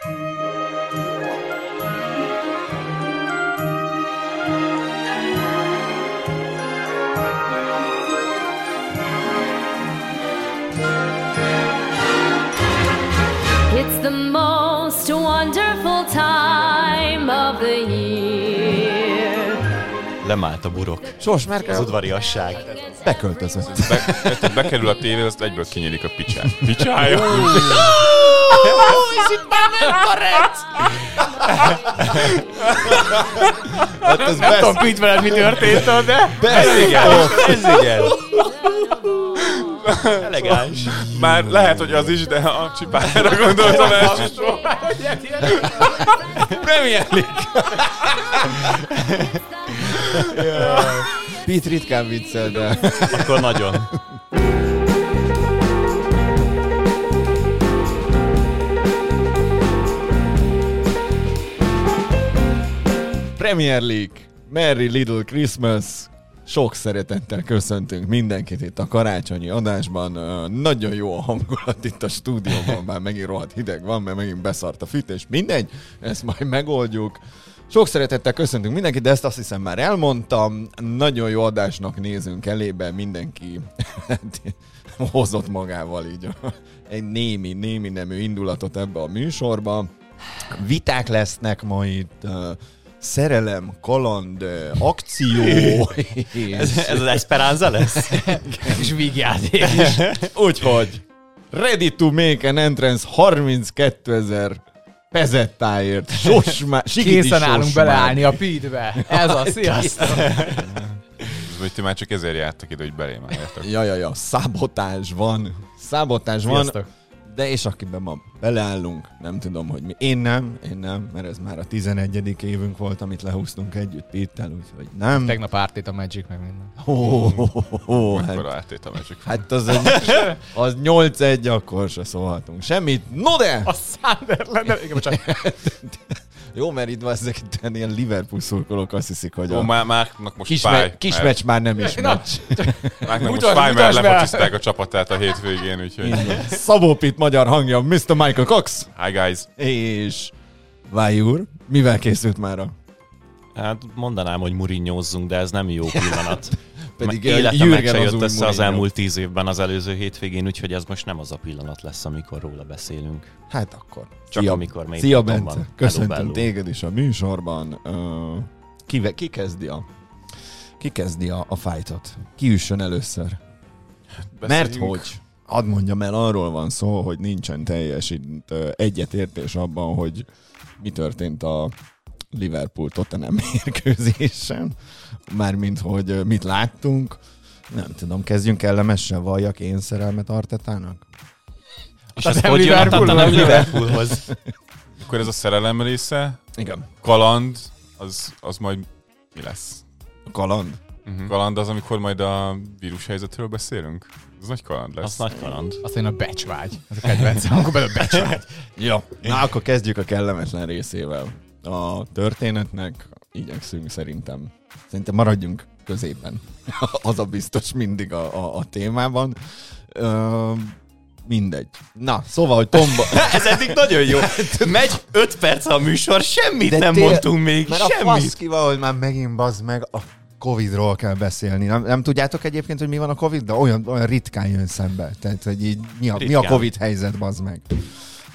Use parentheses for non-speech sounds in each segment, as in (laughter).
It's the most wonderful time of the year. Lemált a burok. Sors Az Merkel udvariasság. beköltözött. Be, be, bekerül a tévé, azt egyből kinyílik a picsát. Picsája? (laughs) (laughs) Hát ez Nem best, tudom, Pete, veled mi történt de... best Igen, ez igen. Elegáns. Már lehet, hogy az is, de a csipájára gondoltam elsősorban. Premier League. Pete ritkán viccel, de Akkor nagyon. Premier League, Merry Little Christmas, sok szeretettel köszöntünk mindenkit itt a karácsonyi adásban. Nagyon jó a hangulat itt a stúdióban, már megint rohadt hideg van, mert megint beszart a fűtés. Mindegy, ezt majd megoldjuk. Sok szeretettel köszöntünk mindenkit, de ezt azt hiszem már elmondtam. Nagyon jó adásnak nézünk elébe, mindenki (laughs) hozott magával így egy némi, némi nemű indulatot ebbe a műsorba. Viták lesznek ma itt, szerelem, kaland, akció. (laughs) Ez, ez az Esperanza lesz? És vígjáték is. (laughs) Úgyhogy ready to make an entrance 32 ezer pezettáért. Sosmá, Készen állunk beleállni a Pete-be. Ez a (laughs) sziasztok. Vagy ti már csak ezért jártak ide, hogy belém álljatok. Ja, ja, ja, szabotás van. Szabotás van. Sziasztok. De és akiben ma beleállunk, nem tudom, hogy mi. Én nem, én nem, mert ez már a 11. évünk volt, amit lehúztunk együtt Pittel, úgyhogy nem. Tegnap ártét a Magic meg minden. Ó, ó, ó, Akkor hát, a Magic. hát az, egy, az 8-1, akkor se szólhatunk semmit. No de! A Sunderland, igen, bocsánat. (laughs) Jó, mert itt ezek itt ilyen Liverpool szurkolók azt hiszik, hogy Ó, a már, Márknak most kis, fáj. me- kis mert- meccs már nem is (laughs) Na, meccs. Márknak most Mutasd- fáj, mert lefocizták a csapatát a hétvégén, úgyhogy... Szabó Pitt magyar hangja, Mr. Michael Cox. Hi guys! És Váj úr, mivel készült már a Hát mondanám, hogy murinyózzunk, de ez nem jó pillanat. (laughs) Pedig a életem se az jött össze az elmúlt tíz évben az előző hétvégén, úgyhogy ez most nem az a pillanat lesz, amikor róla beszélünk. Hát akkor. Csak Szia, amikor még Szia Bence, van. köszöntöm Hello, téged is a műsorban. Ö, ki, ki kezdi a ki kezdi a, a fightot? Ki üssön először? Mert Beszéljünk. hogy, hadd mondjam el, arról van szó, hogy nincsen teljes egyetértés abban, hogy mi történt a Liverpool Tottenham (laughs) mérkőzésen, mármint, hogy mit láttunk. Nem tudom, kezdjünk kellemesen, valljak én szerelmet Artetának? És Az ez nem hogy jön a? Tottenham Liverpoolhoz? (laughs) Akkor ez a szerelem része, Igen. kaland, az, az majd mi lesz? A kaland. Uh-huh. Kaland az, amikor majd a vírus helyzetről beszélünk? Ez nagy kaland lesz. Az nagy kaland. Azt én a becsvágy. Ez a kedvencem, (laughs) akkor belőle becsvágy. Ja. Na, akkor kezdjük a kellemetlen részével. A történetnek igyekszünk szerintem. Szerintem maradjunk középen. (laughs) Az a biztos mindig a, a, a témában. Ö, mindegy. Na, szóval, hogy Tomba... (laughs) Ez eddig nagyon jó. Megy 5 perc a műsor, semmit De nem tél- mondtunk még, Mert a semmit. faszkival, hogy már megint bazd meg, a Covid-ról kell beszélni. Nem, nem tudjátok egyébként, hogy mi van a Covid, de olyan, olyan ritkán jön szembe. Tehát, hogy így mi a, mi a. Covid helyzet, bazd meg.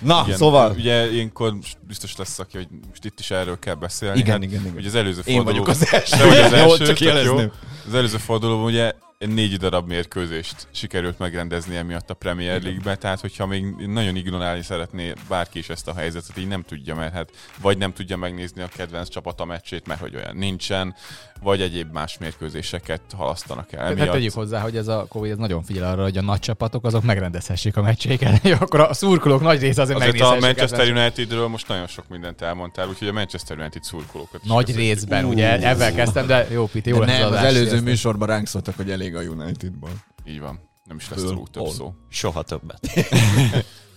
Na, Igen, szóval... Ugye ilyenkor biztos lesz, aki, hogy most itt is erről kell beszélni. Igen, hát, igen, igen. Ugye az előző Én forduló... vagyok az (laughs) első. Te vagy az Jó, első, csak tök jó. Az előző fordulóban ugye négy darab mérkőzést sikerült megrendezni emiatt a Premier League-be, tehát hogyha még nagyon ignorálni szeretné bárki is ezt a helyzetet, így nem tudja, mert hát vagy nem tudja megnézni a kedvenc csapata meccsét, mert hogy olyan nincsen, vagy egyéb más mérkőzéseket halasztanak el. Hát Emiatt. tegyük hozzá, hogy ez a Covid ez nagyon figyel arra, hogy a nagy csapatok azok megrendezhessék a meccseiket. (laughs) Akkor a szurkolók nagy része azért, Azért a. Manchester Unitedről most nagyon sok mindent elmondtál, úgyhogy a Manchester United szurkolókat is Nagy részben, ugye, ebben kezdtem, de jó, Piti, jó De lesz nem, az adás, előző sziasztok. műsorban ránk szóltak, hogy elég a Unitedból. Így van. Nem is lesz Föl, túl több szó. Soha többet. (laughs)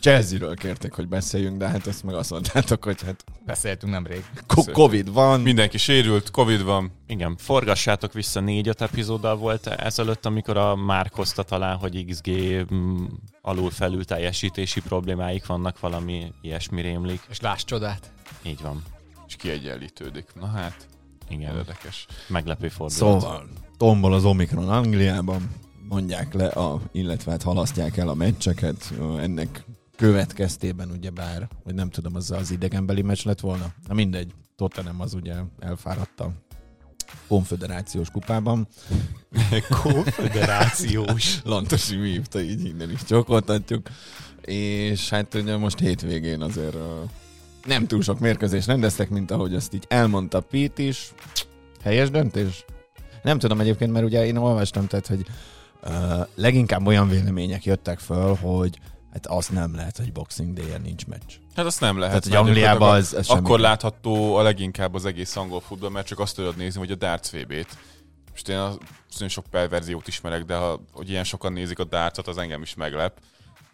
Chelsea-ről kérték, hogy beszéljünk, de hát ezt meg azt mondtátok, hogy hát beszéltünk nemrég. Ko- Covid van. Mindenki sérült, Covid van. Igen, forgassátok vissza négy-öt epizóddal volt ezelőtt, amikor a Márk hozta talán, hogy XG mm, alul felül teljesítési problémáik vannak, valami ilyesmi rémlik. És láss csodát. Így van. És kiegyenlítődik. Na hát, Igen, érdekes. meglepő fordulat. Szóval tombol az Omikron Angliában, mondják le, a, illetve hát halasztják el a meccseket. Ennek következtében ugye bár, vagy nem tudom, az az idegenbeli meccs lett volna. Na mindegy, Tottenham az ugye elfáradt a konfederációs kupában. (laughs) Konfederációs. (laughs) Lantosi mi hívta, így innen is csokoltatjuk. És hát ugye most hétvégén azért nem túl sok mérkőzést rendeztek, mint ahogy azt így elmondta Pete is. Helyes döntés? Nem tudom egyébként, mert ugye én olvastam, tehát, hogy uh, leginkább olyan vélemények jöttek föl, hogy hát azt nem lehet, hogy Boxing day nincs meccs. Hát azt nem lehet. Tehát, hogy Angliában az- az Akkor semmi. látható a leginkább az egész angol futball, mert csak azt tudod nézni, hogy a darts VB-t. Most én nagyon sok perverziót ismerek, de ha, hogy ilyen sokan nézik a dartsot, az engem is meglep.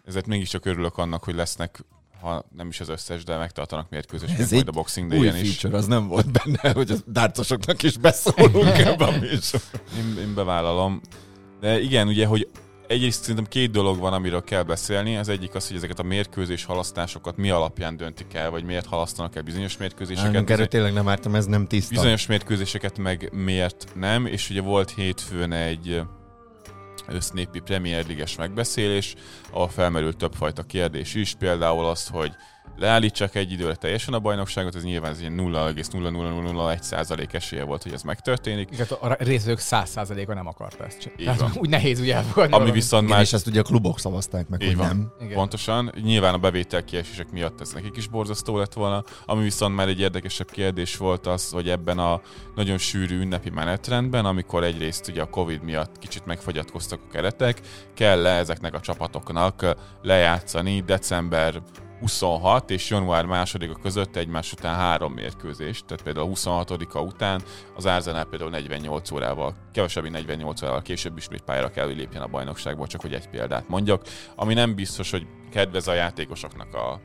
Ezért mégiscsak örülök annak, hogy lesznek ha nem is az összes, de megtartanak mérkőzéseket Ez majd a Boxing Új Day-en is. feature, az nem volt benne, hogy a dárcosoknak is beszólunk ebben a műsorban. Én, én bevállalom. De igen, ugye, hogy egyrészt szerintem két dolog van, amiről kell beszélni. Az egyik az, hogy ezeket a mérkőzés halasztásokat mi alapján döntik el, vagy miért halasztanak el bizonyos mérkőzéseket. Nálunk erről tényleg nem ártam, ez nem tiszta. Bizonyos mérkőzéseket meg miért nem, és ugye volt hétfőn egy össznépi Premier Liges megbeszélés, ahol felmerült többfajta kérdés is, például az, hogy leállítsák egy időre teljesen a bajnokságot, ez nyilván ez ilyen 0,00001% esélye volt, hogy ez megtörténik. Igen, a részvők száz százaléka nem akarta ezt csinálni. Úgy nehéz ugye elfogadni. Ami viszont Igen, már és ezt ugye a klubok szavazták meg, Így hogy van. nem. Igen. Pontosan. Nyilván a bevétel kiesések miatt ez nekik is borzasztó lett volna. Ami viszont már egy érdekesebb kérdés volt az, hogy ebben a nagyon sűrű ünnepi menetrendben, amikor egyrészt ugye a Covid miatt kicsit megfogyatkoztak a keretek, kell-e ezeknek a csapatoknak lejátszani december 26 és január 2-a között egymás után három mérkőzést, tehát például a 26-a után az Arsenal például 48 órával, kevesebb, mint 48 órával később ismét pályára kell, hogy lépjen a bajnokságból, csak hogy egy példát mondjak, ami nem biztos, hogy kedvez a játékosoknak a,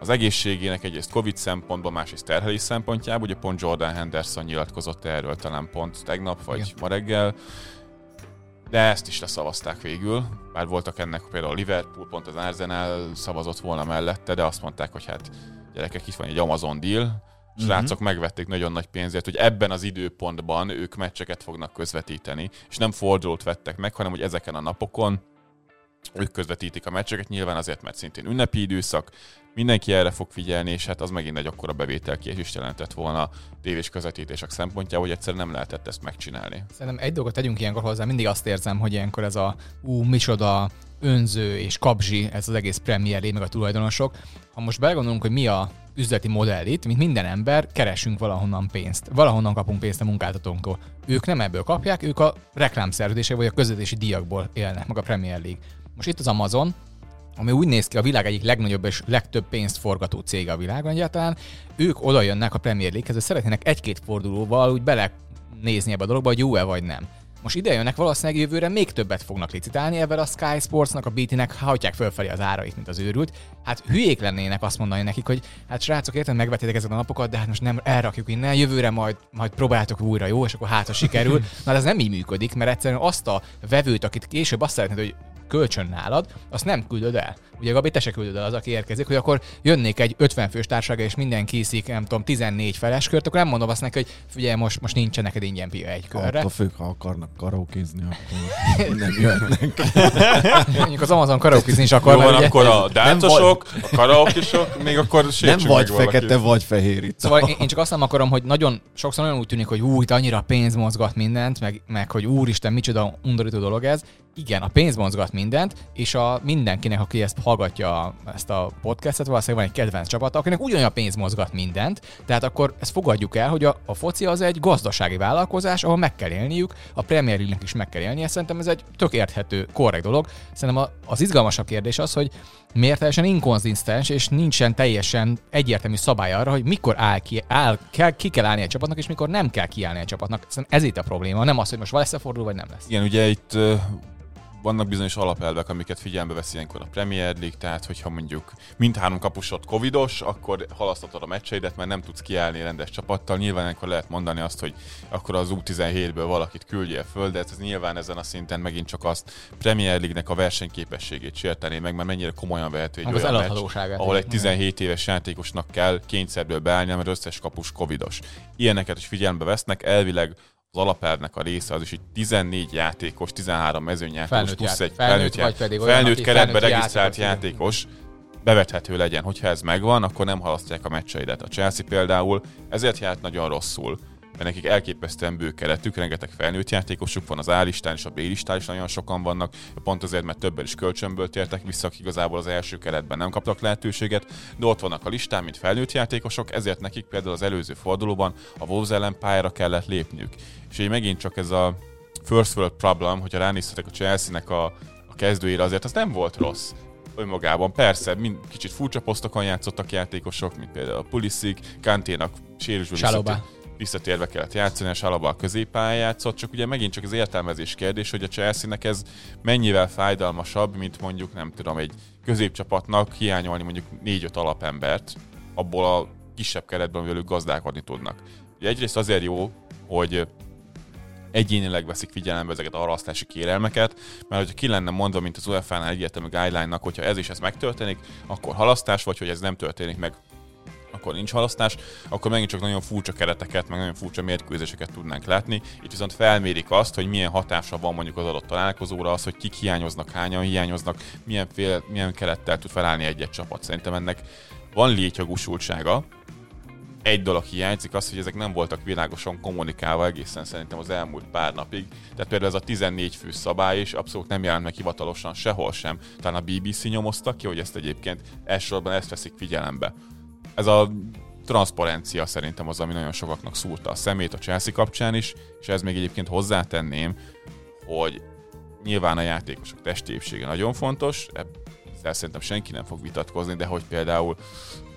az egészségének egyrészt Covid szempontból, másrészt terhelés szempontjából, ugye pont Jordan Henderson nyilatkozott erről talán pont tegnap, vagy Igen. ma reggel, de ezt is leszavazták végül, bár voltak ennek például a Liverpool, pont az Arsenal szavazott volna mellette, de azt mondták, hogy hát gyerekek, itt van egy Amazon deal, srácok megvették nagyon nagy pénzért, hogy ebben az időpontban ők meccseket fognak közvetíteni, és nem fordulót vettek meg, hanem hogy ezeken a napokon ők közvetítik a meccseket, nyilván azért, mert szintén ünnepi időszak, mindenki erre fog figyelni, és hát az megint egy akkora bevétel kiesést jelentett volna tévés közvetítések szempontjából, hogy egyszerűen nem lehetett ezt megcsinálni. Szerintem egy dolgot tegyünk ilyenkor hozzá, mindig azt érzem, hogy ilyenkor ez a ú, micsoda önző és kapzsi, ez az egész Premier League, meg a tulajdonosok. Ha most belegondolunk, hogy mi a üzleti modell mint minden ember, keresünk valahonnan pénzt. Valahonnan kapunk pénzt a munkáltatónktól. Ők nem ebből kapják, ők a reklámszerződések vagy a közvetési díjakból élnek, meg a Premier League. Most itt az Amazon, ami úgy néz ki a világ egyik legnagyobb és legtöbb pénzt forgató cége a világon egyáltalán, ők oda jönnek a Premier League-hez, hogy szeretnének egy-két fordulóval úgy bele nézni ebbe a dologba, hogy jó-e vagy nem. Most ide jönnek, valószínűleg jövőre még többet fognak licitálni, ebben a Sky Sportsnak, a BT-nek hajtják fölfelé az árait, mint az őrült. Hát hülyék lennének azt mondani nekik, hogy hát srácok, érted, megvettétek ezeket a napokat, de hát most nem elrakjuk innen, jövőre majd, majd próbáltok újra, jó, és akkor hát, ha sikerül. (laughs) Na, de ez nem így működik, mert egyszerűen azt a vevőt, akit később azt szeretnéd, hogy kölcsön nálad, azt nem küldöd el. Ugye Gabi, te se küldöd el az, aki érkezik, hogy akkor jönnék egy 50 fős társaság, és mindenki iszik, nem tudom, 14 feles kört, akkor nem mondom azt neki, hogy figyelj, most, most nincsen neked ingyen pia egy körre. Attól függ, ha akarnak karaokézni, akkor (laughs) nem jöhetnek. Mondjuk az Amazon karaokezni is akar, Jó van, ugye, akkor a dátosok, a karaokisok, még akkor Nem vagy fekete, vagy fehér itt. Szóval én, csak azt nem akarom, hogy nagyon sokszor nagyon úgy tűnik, hogy ú, itt annyira pénz mozgat mindent, meg, meg hogy úristen, micsoda undorító dolog ez. Igen, a pénz mozgat mindent, és a mindenkinek, aki ezt hallgatja, ezt a podcastet, valószínűleg van egy kedvenc csapat, akinek ugyanolyan pénz mozgat mindent, tehát akkor ezt fogadjuk el, hogy a, a foci az egy gazdasági vállalkozás, ahol meg kell élniük, a Premier League-nek is meg kell élnie, szerintem ez egy tök érthető, korrekt dolog. Szerintem a, az izgalmasabb kérdés az, hogy miért teljesen inkonzisztens, és nincsen teljesen egyértelmű szabály arra, hogy mikor áll ki, áll, kell, ki kell állni egy csapatnak, és mikor nem kell kiállni egy csapatnak. Szerintem ez itt a probléma, nem az, hogy most lesz-e forduló, vagy nem lesz. Igen, ugye itt vannak bizonyos alapelvek, amiket figyelembe veszi ilyenkor a Premier League, tehát hogyha mondjuk mindhárom kapusod covidos, akkor halasztatod a meccseidet, mert nem tudsz kiállni rendes csapattal. Nyilván ilyenkor lehet mondani azt, hogy akkor az U17-ből valakit küldjél föl, de ez nyilván ezen a szinten megint csak azt Premier League-nek a versenyképességét sértené meg, mert mennyire komolyan vehető egy az olyan meccs, ahol egy Igen. 17 éves játékosnak kell kényszerből beállni, mert összes kapus covidos. Ilyeneket is figyelembe vesznek, elvileg az alapelvnek a része az is, hogy 14 játékos, 13 mezőnyjátékos, Felnőtt plusz egy felnőtt felnőtt, vagy pedig olyan, felnőtt keretbe regisztrált játékos, játékos bevethető legyen. Hogyha ez megvan, akkor nem halasztják a meccseidet. A Chelsea például ezért járt nagyon rosszul, mert nekik elképesztően bő keretük, rengeteg felnőtt játékosuk van az A listán és a B listán is nagyon sokan vannak, pont azért, mert többen is kölcsönből tértek vissza, akik igazából az első keretben nem kaptak lehetőséget, de ott vannak a listán, mint felnőtt játékosok, ezért nekik például az előző fordulóban a Wolves ellen pályára kellett lépniük. És így megint csak ez a first world problem, hogyha ránéztetek a Chelsea-nek a, a kezdőjére, azért az nem volt rossz önmagában. Persze, mind, kicsit furcsa posztokon játszottak játékosok, mint például a Pulisic, Kanténak sérülésből visszatérve kellett játszani, a Salaba a középpályán játszott, csak ugye megint csak az értelmezés kérdés, hogy a Chelsea-nek ez mennyivel fájdalmasabb, mint mondjuk, nem tudom, egy középcsapatnak hiányolni mondjuk 4-5 alapembert, abból a kisebb keretben, amivel ők gazdálkodni tudnak. Ugye egyrészt azért jó, hogy egyénileg veszik figyelembe ezeket a halasztási kérelmeket, mert hogyha ki lenne mondva, mint az UEFA-nál egyértelmű guideline-nak, hogyha ez is ez megtörténik, akkor halasztás, vagy hogy ez nem történik meg, akkor nincs halasztás, akkor megint csak nagyon furcsa kereteket, meg nagyon furcsa mérkőzéseket tudnánk látni. Itt viszont felmérik azt, hogy milyen hatása van mondjuk az adott találkozóra, az, hogy kik hiányoznak, hányan hiányoznak, milyen, fél, milyen kerettel tud felállni egy-egy csapat. Szerintem ennek van létjogosultsága, egy dolog hiányzik, az, hogy ezek nem voltak világosan kommunikálva egészen szerintem az elmúlt pár napig. Tehát például ez a 14 fő szabály is abszolút nem jelent meg hivatalosan sehol sem. Talán a BBC nyomozta ki, hogy ezt egyébként elsősorban ezt veszik figyelembe. Ez a transzparencia szerintem az, ami nagyon sokaknak szúrta a szemét a Chelsea kapcsán is, és ez még egyébként hozzátenném, hogy nyilván a játékosok testépsége nagyon fontos, ezzel szerintem senki nem fog vitatkozni, de hogy például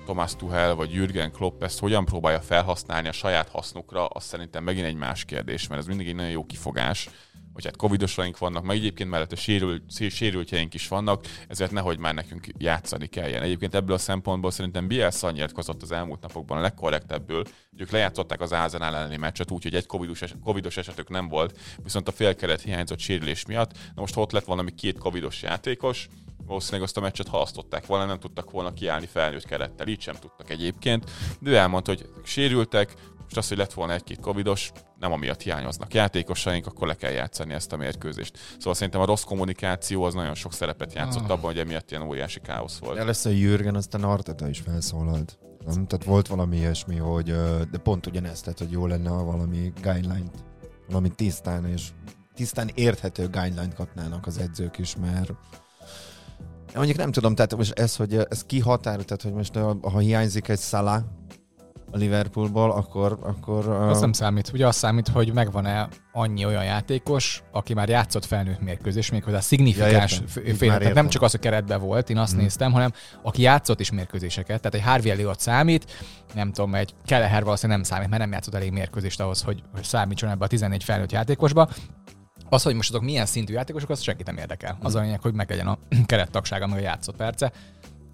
Thomas Tuchel vagy Jürgen Klopp ezt hogyan próbálja felhasználni a saját hasznukra, az szerintem megint egy más kérdés, mert ez mindig egy nagyon jó kifogás, hogy hát covidosaink vannak, meg egyébként mellette sérül, sérültjeink is vannak, ezért nehogy már nekünk játszani kelljen. Egyébként ebből a szempontból szerintem Bielsa nyilatkozott az elmúlt napokban a legkorrektebből, hogy ők lejátszották az Arsenal elleni meccset, úgyhogy egy covidos, eset, covidos esetük nem volt, viszont a félkeret hiányzott sérülés miatt. Na most ott lett valami két covidos játékos, valószínűleg azt a meccset halasztották volna, nem tudtak volna kiállni felnőtt kerettel, így sem tudtak egyébként. De ő elmondta, hogy sérültek, most az, hogy lett volna egy-két covidos, nem amiatt hiányoznak játékosaink, akkor le kell játszani ezt a mérkőzést. Szóval szerintem a rossz kommunikáció az nagyon sok szerepet játszott abban, hogy emiatt ilyen óriási káosz volt. Először Jürgen, aztán Arteta is felszólalt. Nem? Tehát volt valami ilyesmi, hogy, de pont ugyanezt, tehát, hogy jó lenne, ha valami guideline-t, valami tisztán és tisztán érthető guideline-t kapnának az edzők is, mert mondjuk nem tudom, tehát most ez, hogy ez ki határ, tehát hogy most ha hiányzik egy Salah a Liverpoolból, akkor, akkor ö, Az nem számít. Ugye az számít, hogy megvan-e annyi olyan játékos, aki már játszott felnőtt mérkőzés, méghozzá szignifikáns ja, fél, nem csak az, hogy keretben volt, én azt Mm. néztem, hanem aki játszott is mérkőzéseket. Tehát egy Harvey Elliot számít, nem tudom, egy Kelleher valószínűleg nem számít, mert nem játszott elég mérkőzést ahhoz, hogy, hogy számítson ebbe a 14 felnőtt játékosba. Az, hogy most azok milyen szintű játékosok, az senkit nem érdekel. Az a lényeg, hogy meglegyen a (clears throat) kerettagsága, meg a játszott perce.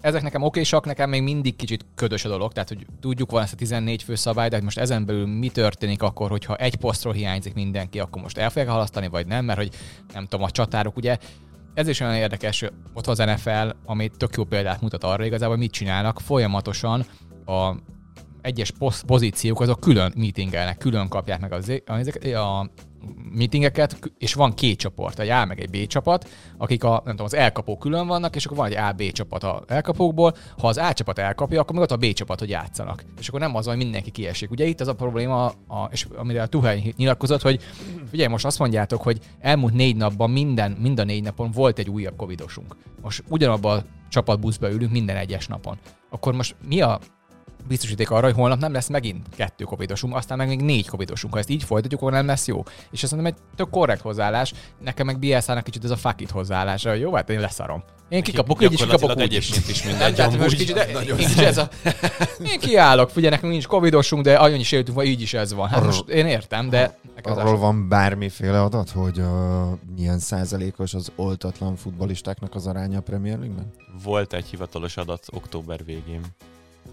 Ezek nekem okésak, nekem még mindig kicsit ködös a dolog, tehát hogy tudjuk van ezt a 14 fő szabály, de hogy most ezen belül mi történik akkor, hogyha egy posztról hiányzik mindenki, akkor most el fogják halasztani, vagy nem, mert hogy nem tudom, a csatárok ugye? Ez is olyan érdekes, ott van az NFL, ami tök jó példát mutat arra igazából, hogy mit csinálnak, folyamatosan a egyes poszt, pozíciók azok külön meetingelnek, külön kapják meg az, az, a meetingeket, és van két csoport, egy A meg egy B csapat, akik a, nem tudom, az elkapók külön vannak, és akkor van egy A-B csapat a elkapókból, ha az A csapat elkapja, akkor meg ott a B csapat, hogy játszanak. És akkor nem az, hogy mindenki kiesik. Ugye itt az a probléma, a, és amire a Tuhel nyilatkozott, hogy ugye most azt mondjátok, hogy elmúlt négy napban minden, mind a négy napon volt egy újabb covidosunk. Most ugyanabban a csapatbuszba ülünk minden egyes napon. Akkor most mi a biztosíték arra, hogy holnap nem lesz megint kettő covidosunk, aztán meg még négy covidosunk. Ha ezt így folytatjuk, akkor nem lesz jó. És ez szerintem egy tök korrekt hozzáállás. Nekem meg Bielszának kicsit ez a fuck it hozzáállás, hogy jó, hát én leszarom. Én kikapok így, és kikapok úgy is. egyébként is (laughs) mindegy. tehát most amúgy. kicsit, én kicsit ez a... (laughs) Én kiállok, figyelj, nekünk nincs covidosunk, de annyi sérültünk van, így is ez van. Hát most én értem, de az Arról van bármiféle adat, hogy uh, milyen százalékos az oltatlan futbolistáknak az aránya a Premier League-ben? Volt egy hivatalos adat október végén.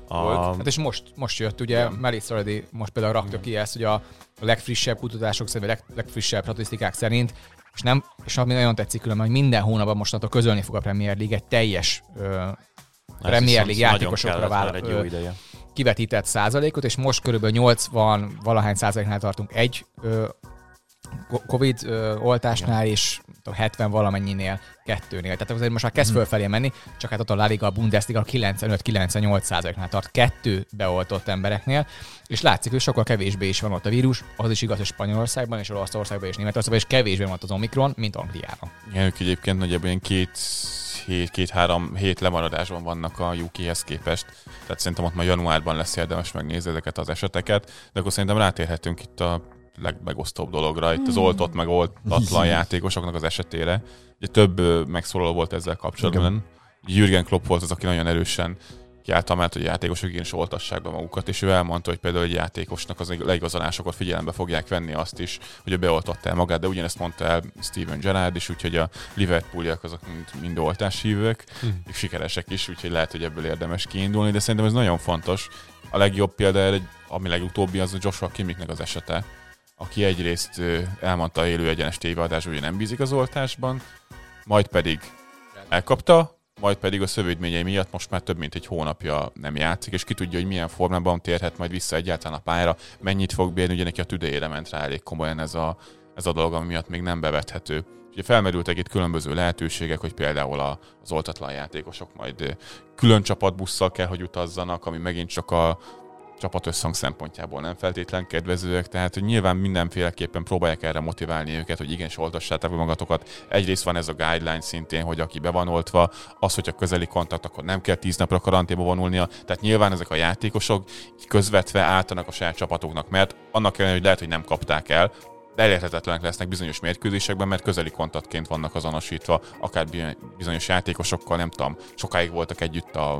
A, Volt? Hát és most, most jött, ugye, Melissa Reddy most például rakta ki ezt, hogy a legfrissebb kutatások szerint, vagy leg, legfrissebb statisztikák szerint, és nem, és ami nagyon tetszik különben, hogy minden hónapban mostantól közölni fog a Premier League egy teljes ö, Premier League játékosokra vállal, egy jó ideje. kivetített százalékot, és most körülbelül 80 valahány százaléknál tartunk egy ö, Covid ö, oltásnál, és tudom, 70 valamennyinél kettőnél. Tehát azért most már kezd Mhm. fölfelé menni, csak hát ott a La Liga, a Bundesliga 95-98 százaléknál tart kettő beoltott embereknél, és látszik, hogy sokkal kevésbé is van ott a vírus, az is igaz, hogy Spanyolországban és Olaszországban és Németországban, és kevésbé van ott az Omikron, mint Angliában. Igen, ők egyébként nagyjából ilyen két, hét, két-három hét lemaradásban vannak a UK-hez képest. Tehát szerintem ott már januárban lesz érdemes megnézni ezeket az eseteket, de akkor szerintem rátérhetünk itt a legmegosztóbb dologra, itt az oltott meg oltatlan játékosoknak az esetére. Ugye több megszólaló volt ezzel kapcsolatban. Jürgen Klopp volt az, aki nagyon erősen kiállt amellett, hogy a játékosok igenis oltassák be magukat, és ő elmondta, hogy például egy játékosnak az leigazolásakor figyelembe fogják venni azt is, hogy ő beoltatta el magát, de ugyanezt mondta el Steven Gerrard is, úgyhogy a Liverpooliak azok mind, mind oltáshívők, és sikeresek is, úgyhogy lehet, hogy ebből érdemes kiindulni, de szerintem ez nagyon fontos. A legjobb példa ami legutóbbi, az a Joshua Kimmiknek az esete, aki egyrészt elmondta élő egyenes tévéadásban, hogy nem bízik az oltásban, majd pedig elkapta, majd pedig a szövődményei miatt most már több mint egy hónapja nem játszik, és ki tudja, hogy milyen formában térhet majd vissza egyáltalán a pályára, mennyit fog bírni, ugye neki a tüdejére ment rá elég komolyan ez a, ez a dolog, ami miatt még nem bevethető. Ugye felmerültek itt különböző lehetőségek, hogy például a, az oltatlan játékosok majd külön csapatbusszal kell, hogy utazzanak, ami megint csak a csapatösszhang szempontjából nem feltétlen kedvezőek, tehát hogy nyilván mindenféleképpen próbálják erre motiválni őket, hogy igenis oltassátok be magatokat. Egyrészt van ez a guideline szintén, hogy aki be van oltva, az, hogyha közeli kontakt, akkor nem kell tíz napra karanténba vonulnia. Tehát nyilván ezek a játékosok közvetve álltanak a saját csapatoknak, mert annak ellenére, hogy lehet, hogy nem kapták el, elérhetetlenek lesznek bizonyos mérkőzésekben, mert közeli kontaktként vannak azonosítva, akár bi- bizonyos játékosokkal, nem tudom, sokáig voltak együtt a,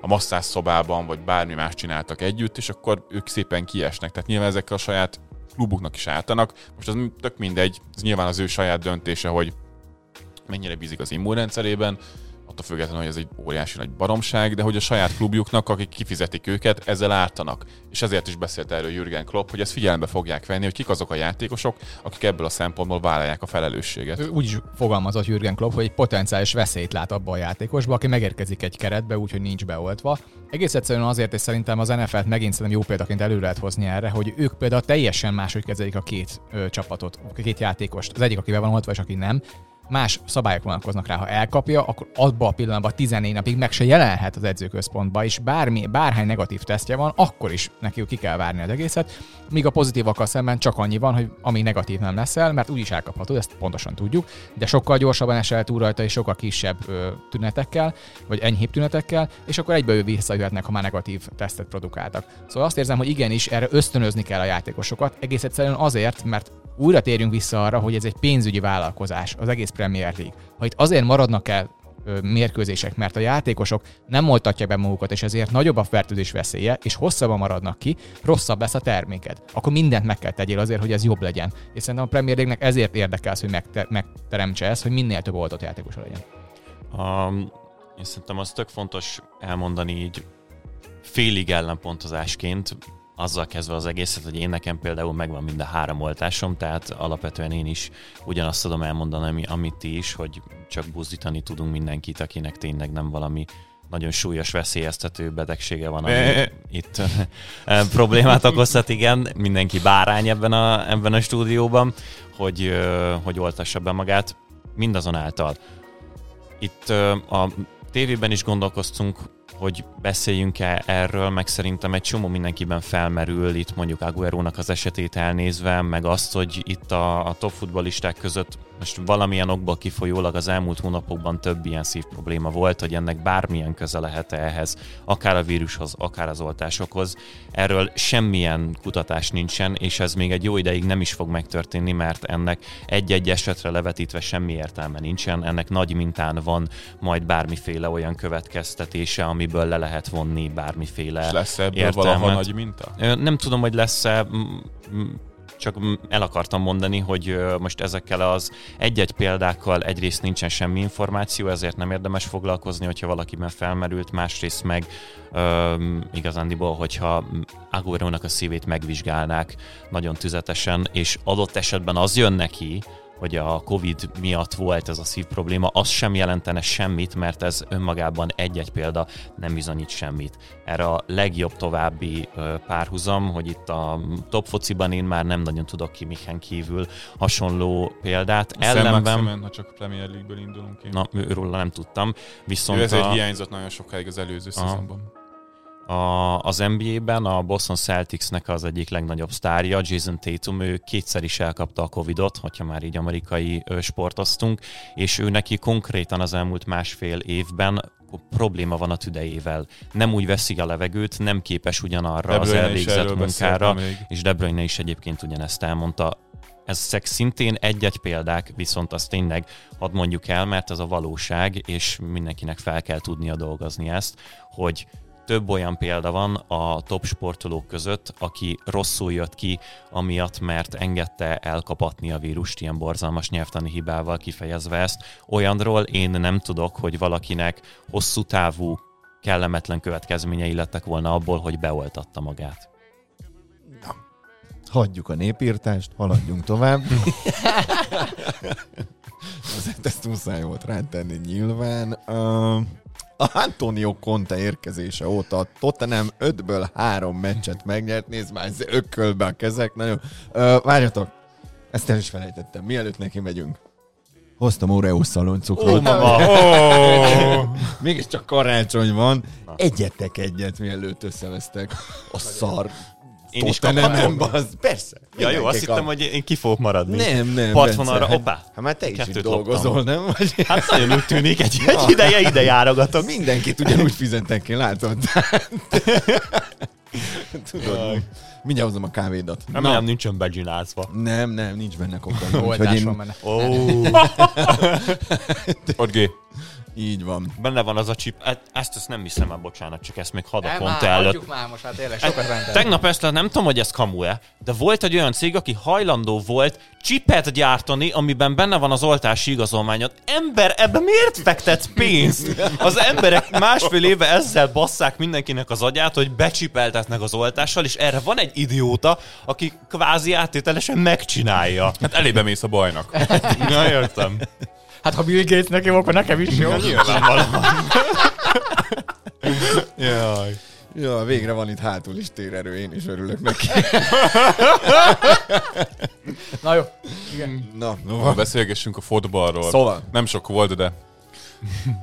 a masszás szobában, vagy bármi más csináltak együtt, és akkor ők szépen kiesnek. Tehát nyilván ezekkel a saját klubuknak is álltanak. Most az tök mindegy, ez nyilván az ő saját döntése, hogy mennyire bízik az immunrendszerében, attól függetlenül, hogy ez egy óriási nagy baromság, de hogy a saját klubjuknak, akik kifizetik őket, ezzel ártanak. És ezért is beszélt erről Jürgen Klopp, hogy ezt figyelembe fogják venni, hogy kik azok a játékosok, akik ebből a szempontból vállalják a felelősséget. Ő úgy is fogalmazott Jürgen Klopp, hogy egy potenciális veszélyt lát abba a játékosba, aki megérkezik egy keretbe, úgyhogy nincs beoltva. Egész egyszerűen azért, és szerintem az NFL-t megint szerintem jó példaként elő lehet hozni erre, hogy ők például teljesen máshogy kezelik a két ö, csapatot, a két játékost. Az egyik, akivel van oltva, és aki nem. Más szabályok vonatkoznak rá. Ha elkapja, akkor abban a pillanatban 14 napig meg se jelenhet az edzőközpontba, és bármi, bárhány negatív tesztje van, akkor is neki ki kell várni az egészet. Míg a pozitívakkal szemben csak annyi van, hogy amíg negatív nem leszel, mert úgyis elkaphatod, ezt pontosan tudjuk, de sokkal gyorsabban esel túl rajta, és sokkal kisebb ö, tünetekkel, vagy enyhébb tünetekkel, és akkor egyből visszajöhetnek, ha már negatív tesztet produkáltak. Szóval azt érzem, hogy igenis erre ösztönözni kell a játékosokat, egész egyszerűen azért, mert újra térjünk vissza arra, hogy ez egy pénzügyi vállalkozás, az egész Premier League. Ha itt azért maradnak el mérkőzések, mert a játékosok nem oltatják be magukat, és ezért nagyobb a fertőzés veszélye, és hosszabban maradnak ki, rosszabb lesz a terméked. Akkor mindent meg kell tegyél azért, hogy ez jobb legyen. És szerintem a Premier League-nek ezért érdekel hogy megte- megteremtse ezt, hogy minél több oltott játékos legyen. Um, én szerintem az tök fontos elmondani így félig ellenpontozásként, azzal kezdve az egészet, hogy én nekem például megvan mind a három oltásom, tehát alapvetően én is ugyanazt tudom elmondani, ami, amit ti is, hogy csak buzdítani tudunk mindenkit, akinek tényleg nem valami nagyon súlyos veszélyeztető betegsége van, ami Eh. itt eh, problémát okozhat, igen, mindenki bárány ebben a, ebben a stúdióban, hogy, eh, hogy oltassa be magát, mindazonáltal. Itt a tévében is gondolkoztunk, hogy beszéljünk-e erről, meg szerintem egy csomó mindenkiben felmerül, itt mondjuk Aguero-nak az esetét elnézve, meg azt, hogy itt a, a top futballisták között most valamilyen okból kifolyólag az elmúlt hónapokban több ilyen szív probléma volt, hogy ennek bármilyen köze lehet -e ehhez, akár a vírushoz, akár az oltásokhoz. Erről semmilyen kutatás nincsen, és ez még egy jó ideig nem is fog megtörténni, mert ennek egy-egy esetre levetítve semmi értelme nincsen, ennek nagy mintán van majd bármiféle olyan következtetése, amiből le lehet vonni bármiféle És lesz ebből értelmet. valaha nagy minta? Nem tudom, hogy lesz-e, csak el akartam mondani, hogy most ezekkel az egy-egy példákkal egyrészt nincsen semmi információ, ezért nem érdemes foglalkozni, hogyha valakiben felmerült, másrészt meg ö, igazándiból, hogyha Aguero-nak a szívét megvizsgálnák nagyon tüzetesen, és adott esetben az jön neki, hogy a Covid miatt volt ez a szív probléma, az sem jelentene semmit, mert ez önmagában egy-egy példa nem bizonyít semmit. Erre a legjobb további párhuzam, hogy itt a top fociban én már nem nagyon tudok ki Michen kívül hasonló példát. Sam Ellenben, Maximen, ha csak a Premier League-ből indulunk ki. na, őről nem tudtam, Ő viszont ezért a, hiányzott nagyon sokáig az előző Aha. szezonban. A, az NBA-ben a Boston Celticsnek az egyik legnagyobb sztárja, Jason Tatum, ő kétszer is elkapta a Covidot, hogyha már így amerikai sportoztunk, és ő neki konkrétan az elmúlt másfél évben probléma van a tüdejével. Nem úgy veszi a levegőt, nem képes ugyanarra De az Bruyne is elvégzett munkára, és De Bruyne is egyébként ugyanezt elmondta. Ezek szintén egy-egy példák, viszont azt tényleg hadd mondjuk el, mert ez a valóság, és mindenkinek fel kell tudnia dolgozni ezt, hogy több olyan példa van a top sportolók között, aki rosszul jött ki, amiatt, mert engedte elkapatni a vírust ilyen borzalmas nyelvtani hibával kifejezve ezt. Olyanról én nem tudok, hogy valakinek hosszú távú kellemetlen következményei lettek volna abból, hogy beoltatta magát. Hagyjuk a népírtást, haladjunk tovább. (laughs) (laughs) Azért ezt muszáj volt rátenni nyilván. Uh, a Antonio Conte érkezése óta a Tottenham 5-ből 3 meccset megnyert, nézd már, ez ökölbe a kezek, nagyon. Uh, várjatok, ezt el is felejtettem, mielőtt neki megyünk. Hoztam Oreo szaloncukrot. Ó, mama! Mégiscsak karácsony van. Egyetek egyet, mielőtt összevesztek. A szar. Én is kaphatom? az, Persze. Ja, jó, azt hittem, hogy én ki fogok maradni. Nem, nem. Partvonalra, Bence, hoppá. Hát, hát már te is itt dolgozol, nem? Vagy... Hát nagyon úgy tűnik, egy, egy ideje ide járogatok. Mindenkit ugyanúgy fizetek ki, látod? (laughs) Tudod, mindjárt hozom a kávédat. Nem, nem nincsen begginázva. nem, nem, nincs benne kokain. Oldás van én... benne. Ó, (laughs) Ott G. Így van. benne van az a chip. E- Ezt, ezt nem hiszem el, bocsánat, csak ezt még hadd a pont már, előtt. már most, hát tényleg sokat rendel. Tegnap ezt nem tudom, hogy ez kamu-e, de volt egy olyan cég, aki hajlandó volt csipet gyártani, amiben benne van az oltási igazolmányod. Ember, ebbe miért fektetsz pénzt? Az emberek másfél éve ezzel basszák mindenkinek az agyát, hogy becsipeltetnek az oltással, és erre van egy idióta, aki kvázi áttételesen megcsinálja. Hát elébe mész a bajnak. (laughs) Na, értem. Hát ha Bill Gatesnek jó, akkor nekem is jó. Nyilvánvalóan. Jaj. Ja, végre van itt hátul is térerő, én is örülök neki. Na jó. Igen. Na, No, beszélgessünk a fotballról. Szóval. Nem sok volt, de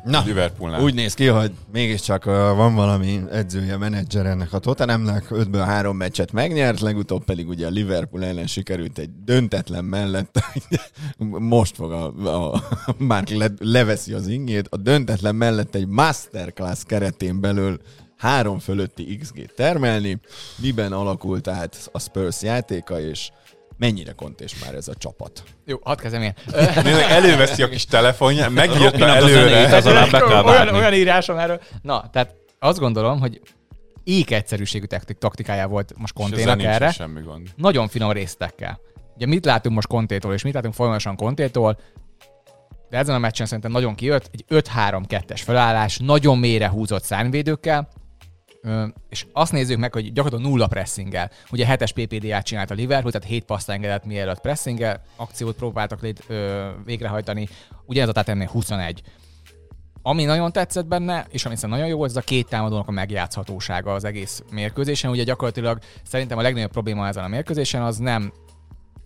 Na, Liverpoolnál. úgy néz ki, hogy mégiscsak van valami edzője, menedzser ennek a Tottenhamnek, 5-ből 3 meccset megnyert, legutóbb pedig ugye a Liverpool ellen sikerült egy döntetlen mellett, (laughs) most fog a, a már le, leveszi az ingét, a döntetlen mellett egy masterclass keretén belül három fölötti XG termelni, miben alakult át a Spurs játéka, és mennyire kontés már ez a csapat. Jó, hadd kezdem én. Előveszi a kis telefonja, megjött Robinak a zenét, előre. az alá be kell olyan, olyan írásom erről. Na, tehát azt gondolom, hogy ék egyszerűségű taktik- taktikája volt most Konténak erre. semmi gond. Nagyon finom résztekkel. Ugye mit látunk most Kontétól, és mit látunk folyamatosan Kontétól, de ezen a meccsen szerintem nagyon kijött, egy 5-3-2-es felállás, nagyon mélyre húzott szárnyvédőkkel, és azt nézzük meg, hogy gyakorlatilag nulla pressinggel. Ugye 7-es PPD-át csinált a Liverpool, tehát 7 paszt engedett mielőtt pressinggel, akciót próbáltak lét, ö, végrehajtani, ugyanez a Tatemnél 21. Ami nagyon tetszett benne, és ami szerintem nagyon jó volt, ez a két támadónak a megjátszhatósága az egész mérkőzésen. Ugye gyakorlatilag szerintem a legnagyobb probléma ezen a mérkőzésen az nem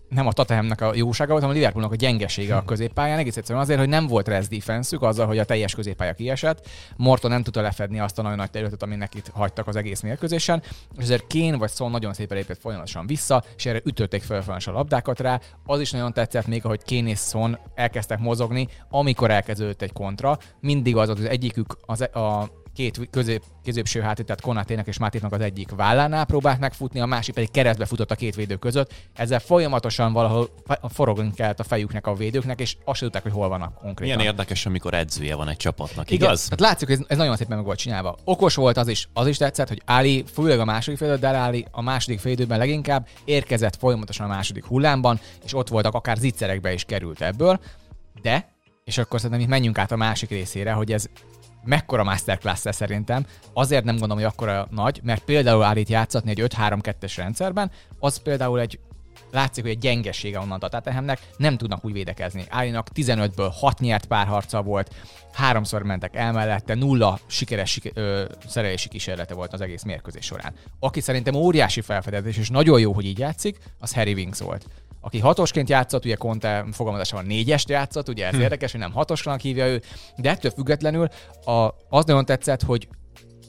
nem a Tottenhamnek a jósága volt, hanem a Liverpoolnak a gyengesége a középpályán. Egész egyszerűen azért, hogy nem volt rest defenszük, azzal, hogy a teljes középpálya kiesett. Morton nem tudta lefedni azt a nagyon nagy területet, aminek itt hagytak az egész mérkőzésen. És ezért Kane vagy Son nagyon szépen lépett folyamatosan vissza, és erre ütötték fel a labdákat rá. Az is nagyon tetszett még, ahogy Kane és Son elkezdtek mozogni, amikor elkezdődött egy kontra. Mindig az az egyikük az, a két közép, középső hátvéd, tehát Konatének és Mátitnak az egyik vállánál próbált megfutni, a másik pedig keresztbe futott a két védő között. Ezzel folyamatosan valahol forogni kellett a fejüknek a védőknek, és azt tudták, hogy hol vannak konkrétan. Milyen érdekes, amikor edzője van egy csapatnak, Igen, igaz? Tehát látszik, hogy ez, ez nagyon szépen meg volt csinálva. Okos volt az is, az is tetszett, hogy Ali, főleg a második fél, de Ali a második félidőben leginkább érkezett folyamatosan a második hullámban, és ott voltak, akár zicserekbe is került ebből, de, és akkor szerintem itt menjünk át a másik részére, hogy ez mekkora masterclass -e szerintem. Azért nem gondolom, hogy akkora nagy, mert például állít játszatni egy 5-3-2-es rendszerben, az például egy látszik, hogy egy gyengesége onnan Tottenhamnek, nem tudnak úgy védekezni. Állínak 15-ből 6 nyert párharca volt, háromszor mentek el mellette, nulla sikeres siker, ö, szerelési kísérlete volt az egész mérkőzés során. Aki szerintem óriási felfedezés, és nagyon jó, hogy így játszik, az Harry Winks volt aki hatosként játszott, ugye Conte fogalmazásában négyest játszott, ugye ez hm. érdekes, hogy nem hatosnak hívja ő, de ettől függetlenül a, az nagyon tetszett, hogy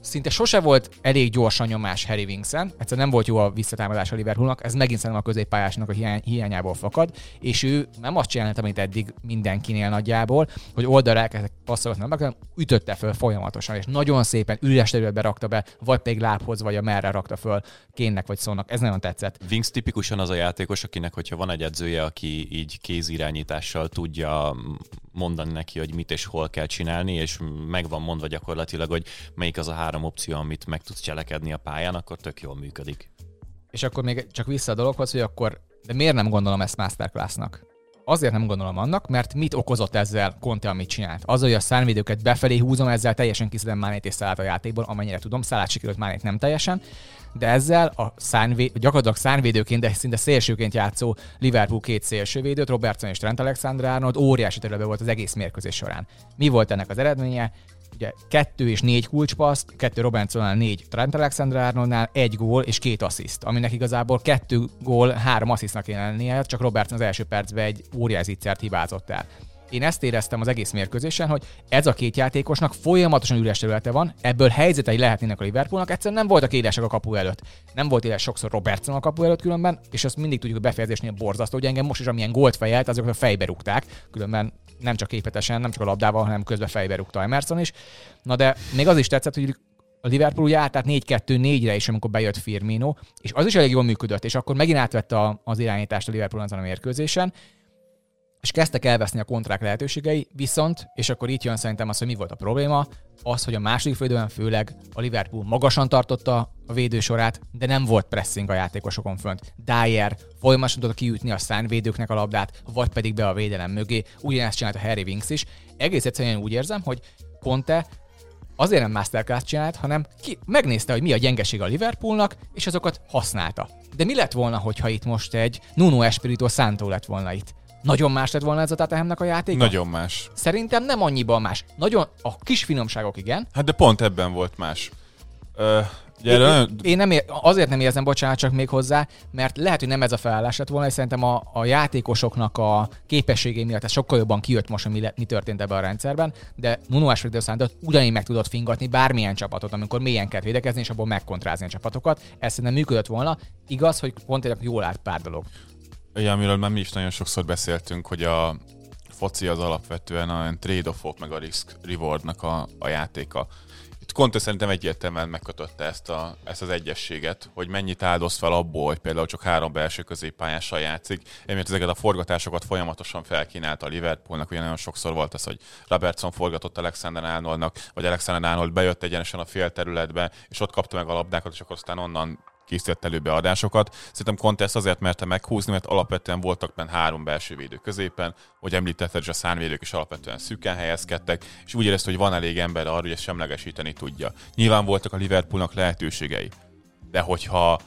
szinte sose volt elég gyors a nyomás Harry Winksen, egyszerűen nem volt jó a visszatámadás a Liverpoolnak, ez megint szerintem a középpályásnak a hiány, hiányából fakad, és ő nem azt csinálta, amit eddig mindenkinél nagyjából, hogy oldalra elkezdett passzolgatni, hanem ütötte föl folyamatosan, és nagyon szépen üres területbe rakta be, vagy pedig lábhoz, vagy a merre rakta föl kénnek vagy szónak. Ez nagyon tetszett. Winks tipikusan az a játékos, akinek, hogyha van egy edzője, aki így kézirányítással tudja mondani neki, hogy mit és hol kell csinálni, és meg van mondva gyakorlatilag, hogy melyik az a három opció, amit meg tudsz cselekedni a pályán, akkor tök jól működik. És akkor még csak vissza a dologhoz, hogy akkor, de miért nem gondolom ezt masterclassnak? Azért nem gondolom annak, mert mit okozott ezzel Conte, amit csinált? Az, hogy a szárvédőket befelé húzom, ezzel teljesen kiszedem Mánét és Szálát a játékból, amennyire tudom. Szálát sikerült Mánét nem teljesen, de ezzel a szánvé, gyakorlatilag szárvédőként, de szinte szélsőként játszó Liverpool két szélsővédőt, Robertson és Trent Alexander-Arnold óriási területben volt az egész mérkőzés során. Mi volt ennek az eredménye? Ugye kettő és négy kulcspaszt, kettő Robertsonnál, négy Trent Alexander-Arnoldnál, egy gól és két assziszt, aminek igazából kettő gól, három asszisztnak kéne lennie, csak Robertson az első percben egy óriási hibázott el. Én ezt éreztem az egész mérkőzésen, hogy ez a két játékosnak folyamatosan üres területe van, ebből helyzetei lehetnének a Liverpoolnak, egyszerűen nem voltak élesek a kapu előtt. Nem volt éles sokszor Robertson a kapu előtt különben, és azt mindig tudjuk, hogy befejezésnél borzasztó, hogy engem most is amilyen gólt fejelt, azokat a fejbe rúgták, különben nem csak képetesen, nem csak a labdával, hanem közben fejbe rúgta Emerson is. Na de még az is tetszett, hogy a Liverpool járt, tehát 4-2-4-re is, amikor bejött Firmino, és az is elég jól működött, és akkor megint átvette az irányítást a Liverpool azon a mérkőzésen, és kezdtek elveszni a kontrák lehetőségei, viszont, és akkor itt jön szerintem az, hogy mi volt a probléma, az, hogy a második félidőben főleg a Liverpool magasan tartotta a védősorát, de nem volt pressing a játékosokon fönt. Dyer folyamatosan tudta kiütni a szánvédőknek a labdát, vagy pedig be a védelem mögé. Ugyanezt csinálta Harry Winks is. Egész egyszerűen úgy érzem, hogy Conte azért nem masterclass csinált, hanem ki megnézte, hogy mi a gyengeség a Liverpoolnak, és azokat használta. De mi lett volna, hogyha itt most egy Nuno Espirito Santo lett volna itt? Nagyon más lett volna ez a Tottenhamnek a játék? Nagyon más. Szerintem nem annyiban más. Nagyon a kis finomságok igen. Hát de pont ebben volt más. Ö, ugye én, nagyon... én nem ér, azért nem érzem, bocsánat, csak még hozzá, mert lehet, hogy nem ez a felállás lett volna, és szerintem a, a játékosoknak a képességei miatt ez sokkal jobban kijött most, mi, mi történt ebben a rendszerben, de Nuno Espirito Santo ugyanígy meg tudott fingatni bármilyen csapatot, amikor mélyen kell védekezni, és abból megkontrázni a csapatokat. Ez szerintem működött volna. Igaz, hogy pont jól állt pár dolog. Ugye, amiről már mi is nagyon sokszor beszéltünk, hogy a foci az alapvetően a trade-offok, meg a risk rewardnak a, a játéka. Itt Conte szerintem egyértelműen megkötötte ezt, a, ezt az egyességet, hogy mennyit áldoz fel abból, hogy például csak három belső középpályással játszik. Emiatt ezeket a forgatásokat folyamatosan felkínálta a Liverpoolnak, ugye nagyon sokszor volt az, hogy Robertson forgatott Alexander Arnoldnak, vagy Alexander Arnold bejött egyenesen a fél területbe, és ott kapta meg a labdákat, és akkor aztán onnan készített elő beadásokat. Szerintem Conte ezt azért merte meghúzni, mert alapvetően voltak benne három belső védő középen, hogy említetted, és a szánvédők is alapvetően szűken helyezkedtek, és úgy érezte, hogy van elég ember arra, hogy ezt semlegesíteni tudja. Nyilván voltak a Liverpoolnak lehetőségei, de hogyha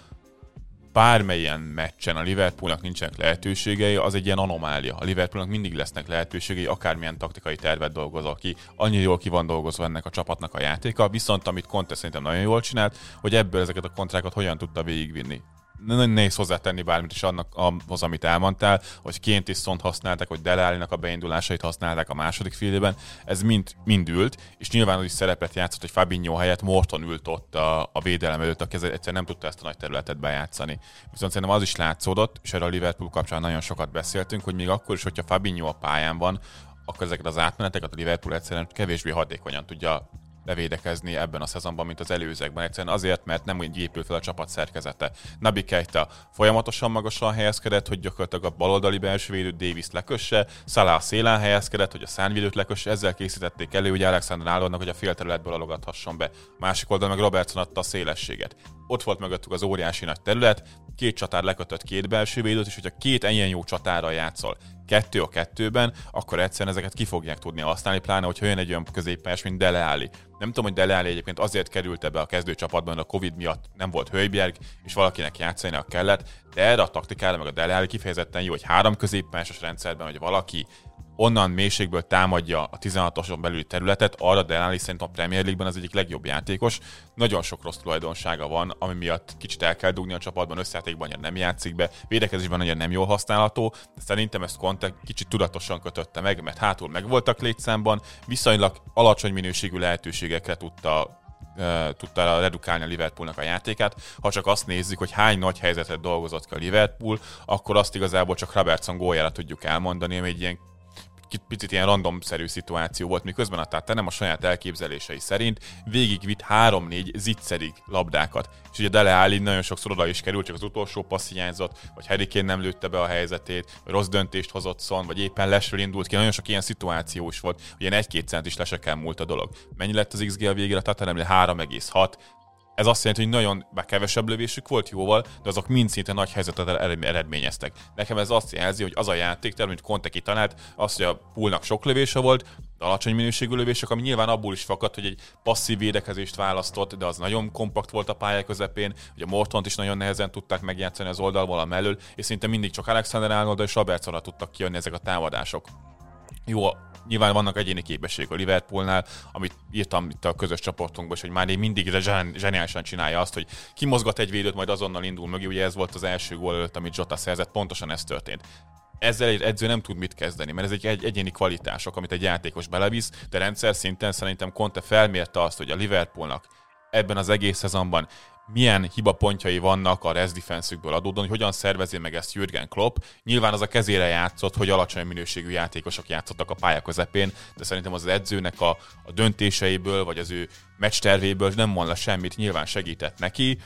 bármelyen meccsen a Liverpoolnak nincsenek lehetőségei, az egy ilyen anomália. A Liverpoolnak mindig lesznek lehetőségei, akármilyen taktikai tervet dolgozol ki. Annyira jól ki van dolgozva ennek a csapatnak a játéka, viszont amit Conte szerintem nagyon jól csinált, hogy ebből ezeket a kontrákat hogyan tudta végigvinni nagyon nehéz hozzátenni bármit is annak ahhoz, amit elmondtál, hogy ként is szont használták, hogy Delálinak a beindulásait használták a második félében, ez mind, mind ült, és nyilván az is szerepet játszott, hogy Fabinho helyett Morton ült ott a, a védelem előtt, aki egyszerűen nem tudta ezt a nagy területet bejátszani. Viszont szerintem az is látszódott, és erről a Liverpool kapcsán nagyon sokat beszéltünk, hogy még akkor is, hogyha Fabinho a pályán van, akkor ezeket az átmeneteket a Liverpool egyszerűen kevésbé hatékonyan tudja levédekezni ebben a szezonban, mint az előzőkben. Egyszerűen azért, mert nem úgy épül fel a csapat szerkezete. Nabi Keita folyamatosan magasan helyezkedett, hogy gyakorlatilag a baloldali belső védőt Davis lekösse, Salah a szélen helyezkedett, hogy a szárnyvédőt lekösse, ezzel készítették elő, hogy Alexander Arnoldnak, hogy a félterületből alogathasson be. Másik oldalon meg Robertson adta a szélességet. Ott volt mögöttük az óriási nagy terület, két csatár lekötött két belső védőt, és hogyha két ilyen jó csatára játszol, kettő a kettőben, akkor egyszerűen ezeket ki fogják tudni használni, pláne, hogy jön egy olyan középpályás, mint Dele Alli. Nem tudom, hogy Dele Alli egyébként azért került ebbe a kezdőcsapatban, a Covid miatt nem volt Hölgyberg, és valakinek játszani kellett, de erre a taktikára meg a Dele Alli kifejezetten jó, hogy három középpályásos rendszerben, hogy valaki onnan mélységből támadja a 16-oson belüli területet, arra Delali szerintem a Premier League-ben az egyik legjobb játékos. Nagyon sok rossz tulajdonsága van, ami miatt kicsit el kell dugni a csapatban, összejátékban annyira nem játszik be, védekezésben annyira nem jól használható, de szerintem ezt Conte kicsit tudatosan kötötte meg, mert hátul megvoltak létszámban, viszonylag alacsony minőségű lehetőségekre tudta tudta redukálni a Liverpoolnak a játékát. Ha csak azt nézzük, hogy hány nagy helyzetet dolgozott ki a Liverpool, akkor azt igazából csak Robertson góljára tudjuk elmondani, ami egy ilyen picit ilyen randomszerű szituáció volt, miközben a Tata nem a saját elképzelései szerint végigvitt 3-4 zicserig labdákat. És ugye Dele Alli nagyon sokszor oda is került, csak az utolsó passz hiányzott, vagy Harry Kane nem lőtte be a helyzetét, vagy rossz döntést hozott szon, vagy éppen lesről indult ki. Nagyon sok ilyen szituáció is volt, ilyen egy-két cent is lesekkel múlt a dolog. Mennyi lett az XG a végére? A Tata 3,6 ez azt jelenti, hogy nagyon be kevesebb lövésük volt jóval, de azok mind szinte nagy helyzetet eredményeztek. Nekem ez azt jelzi, hogy az a játék, mint Conte kitalált, az, hogy a poolnak sok lövése volt, de alacsony minőségű lövések, ami nyilván abból is fakadt, hogy egy passzív védekezést választott, de az nagyon kompakt volt a pálya közepén, hogy a Mortont is nagyon nehezen tudták megjátszani az oldalval mellől, és szinte mindig csak Alexander Arnold és Robertsonra tudtak kijönni ezek a támadások. Jó, nyilván vannak egyéni képességek a Liverpoolnál, amit írtam itt a közös csoportunkban, hogy már mindig zseniálisan csinálja azt, hogy kimozgat egy védőt, majd azonnal indul mögé. Ugye ez volt az első gól előtt, amit Jota szerzett, pontosan ez történt ezzel egy edző nem tud mit kezdeni, mert ez egy, egy egyéni kvalitások, amit egy játékos belevisz, de rendszer szinten szerintem Conte felmérte azt, hogy a Liverpoolnak ebben az egész szezonban milyen hibapontjai vannak a res defense adódóan, hogy hogyan szervezi meg ezt Jürgen Klopp. Nyilván az a kezére játszott, hogy alacsony minőségű játékosok játszottak a pálya közepén, de szerintem az edzőnek a, a döntéseiből, vagy az ő meccs tervéből nem mondta semmit, nyilván segített neki,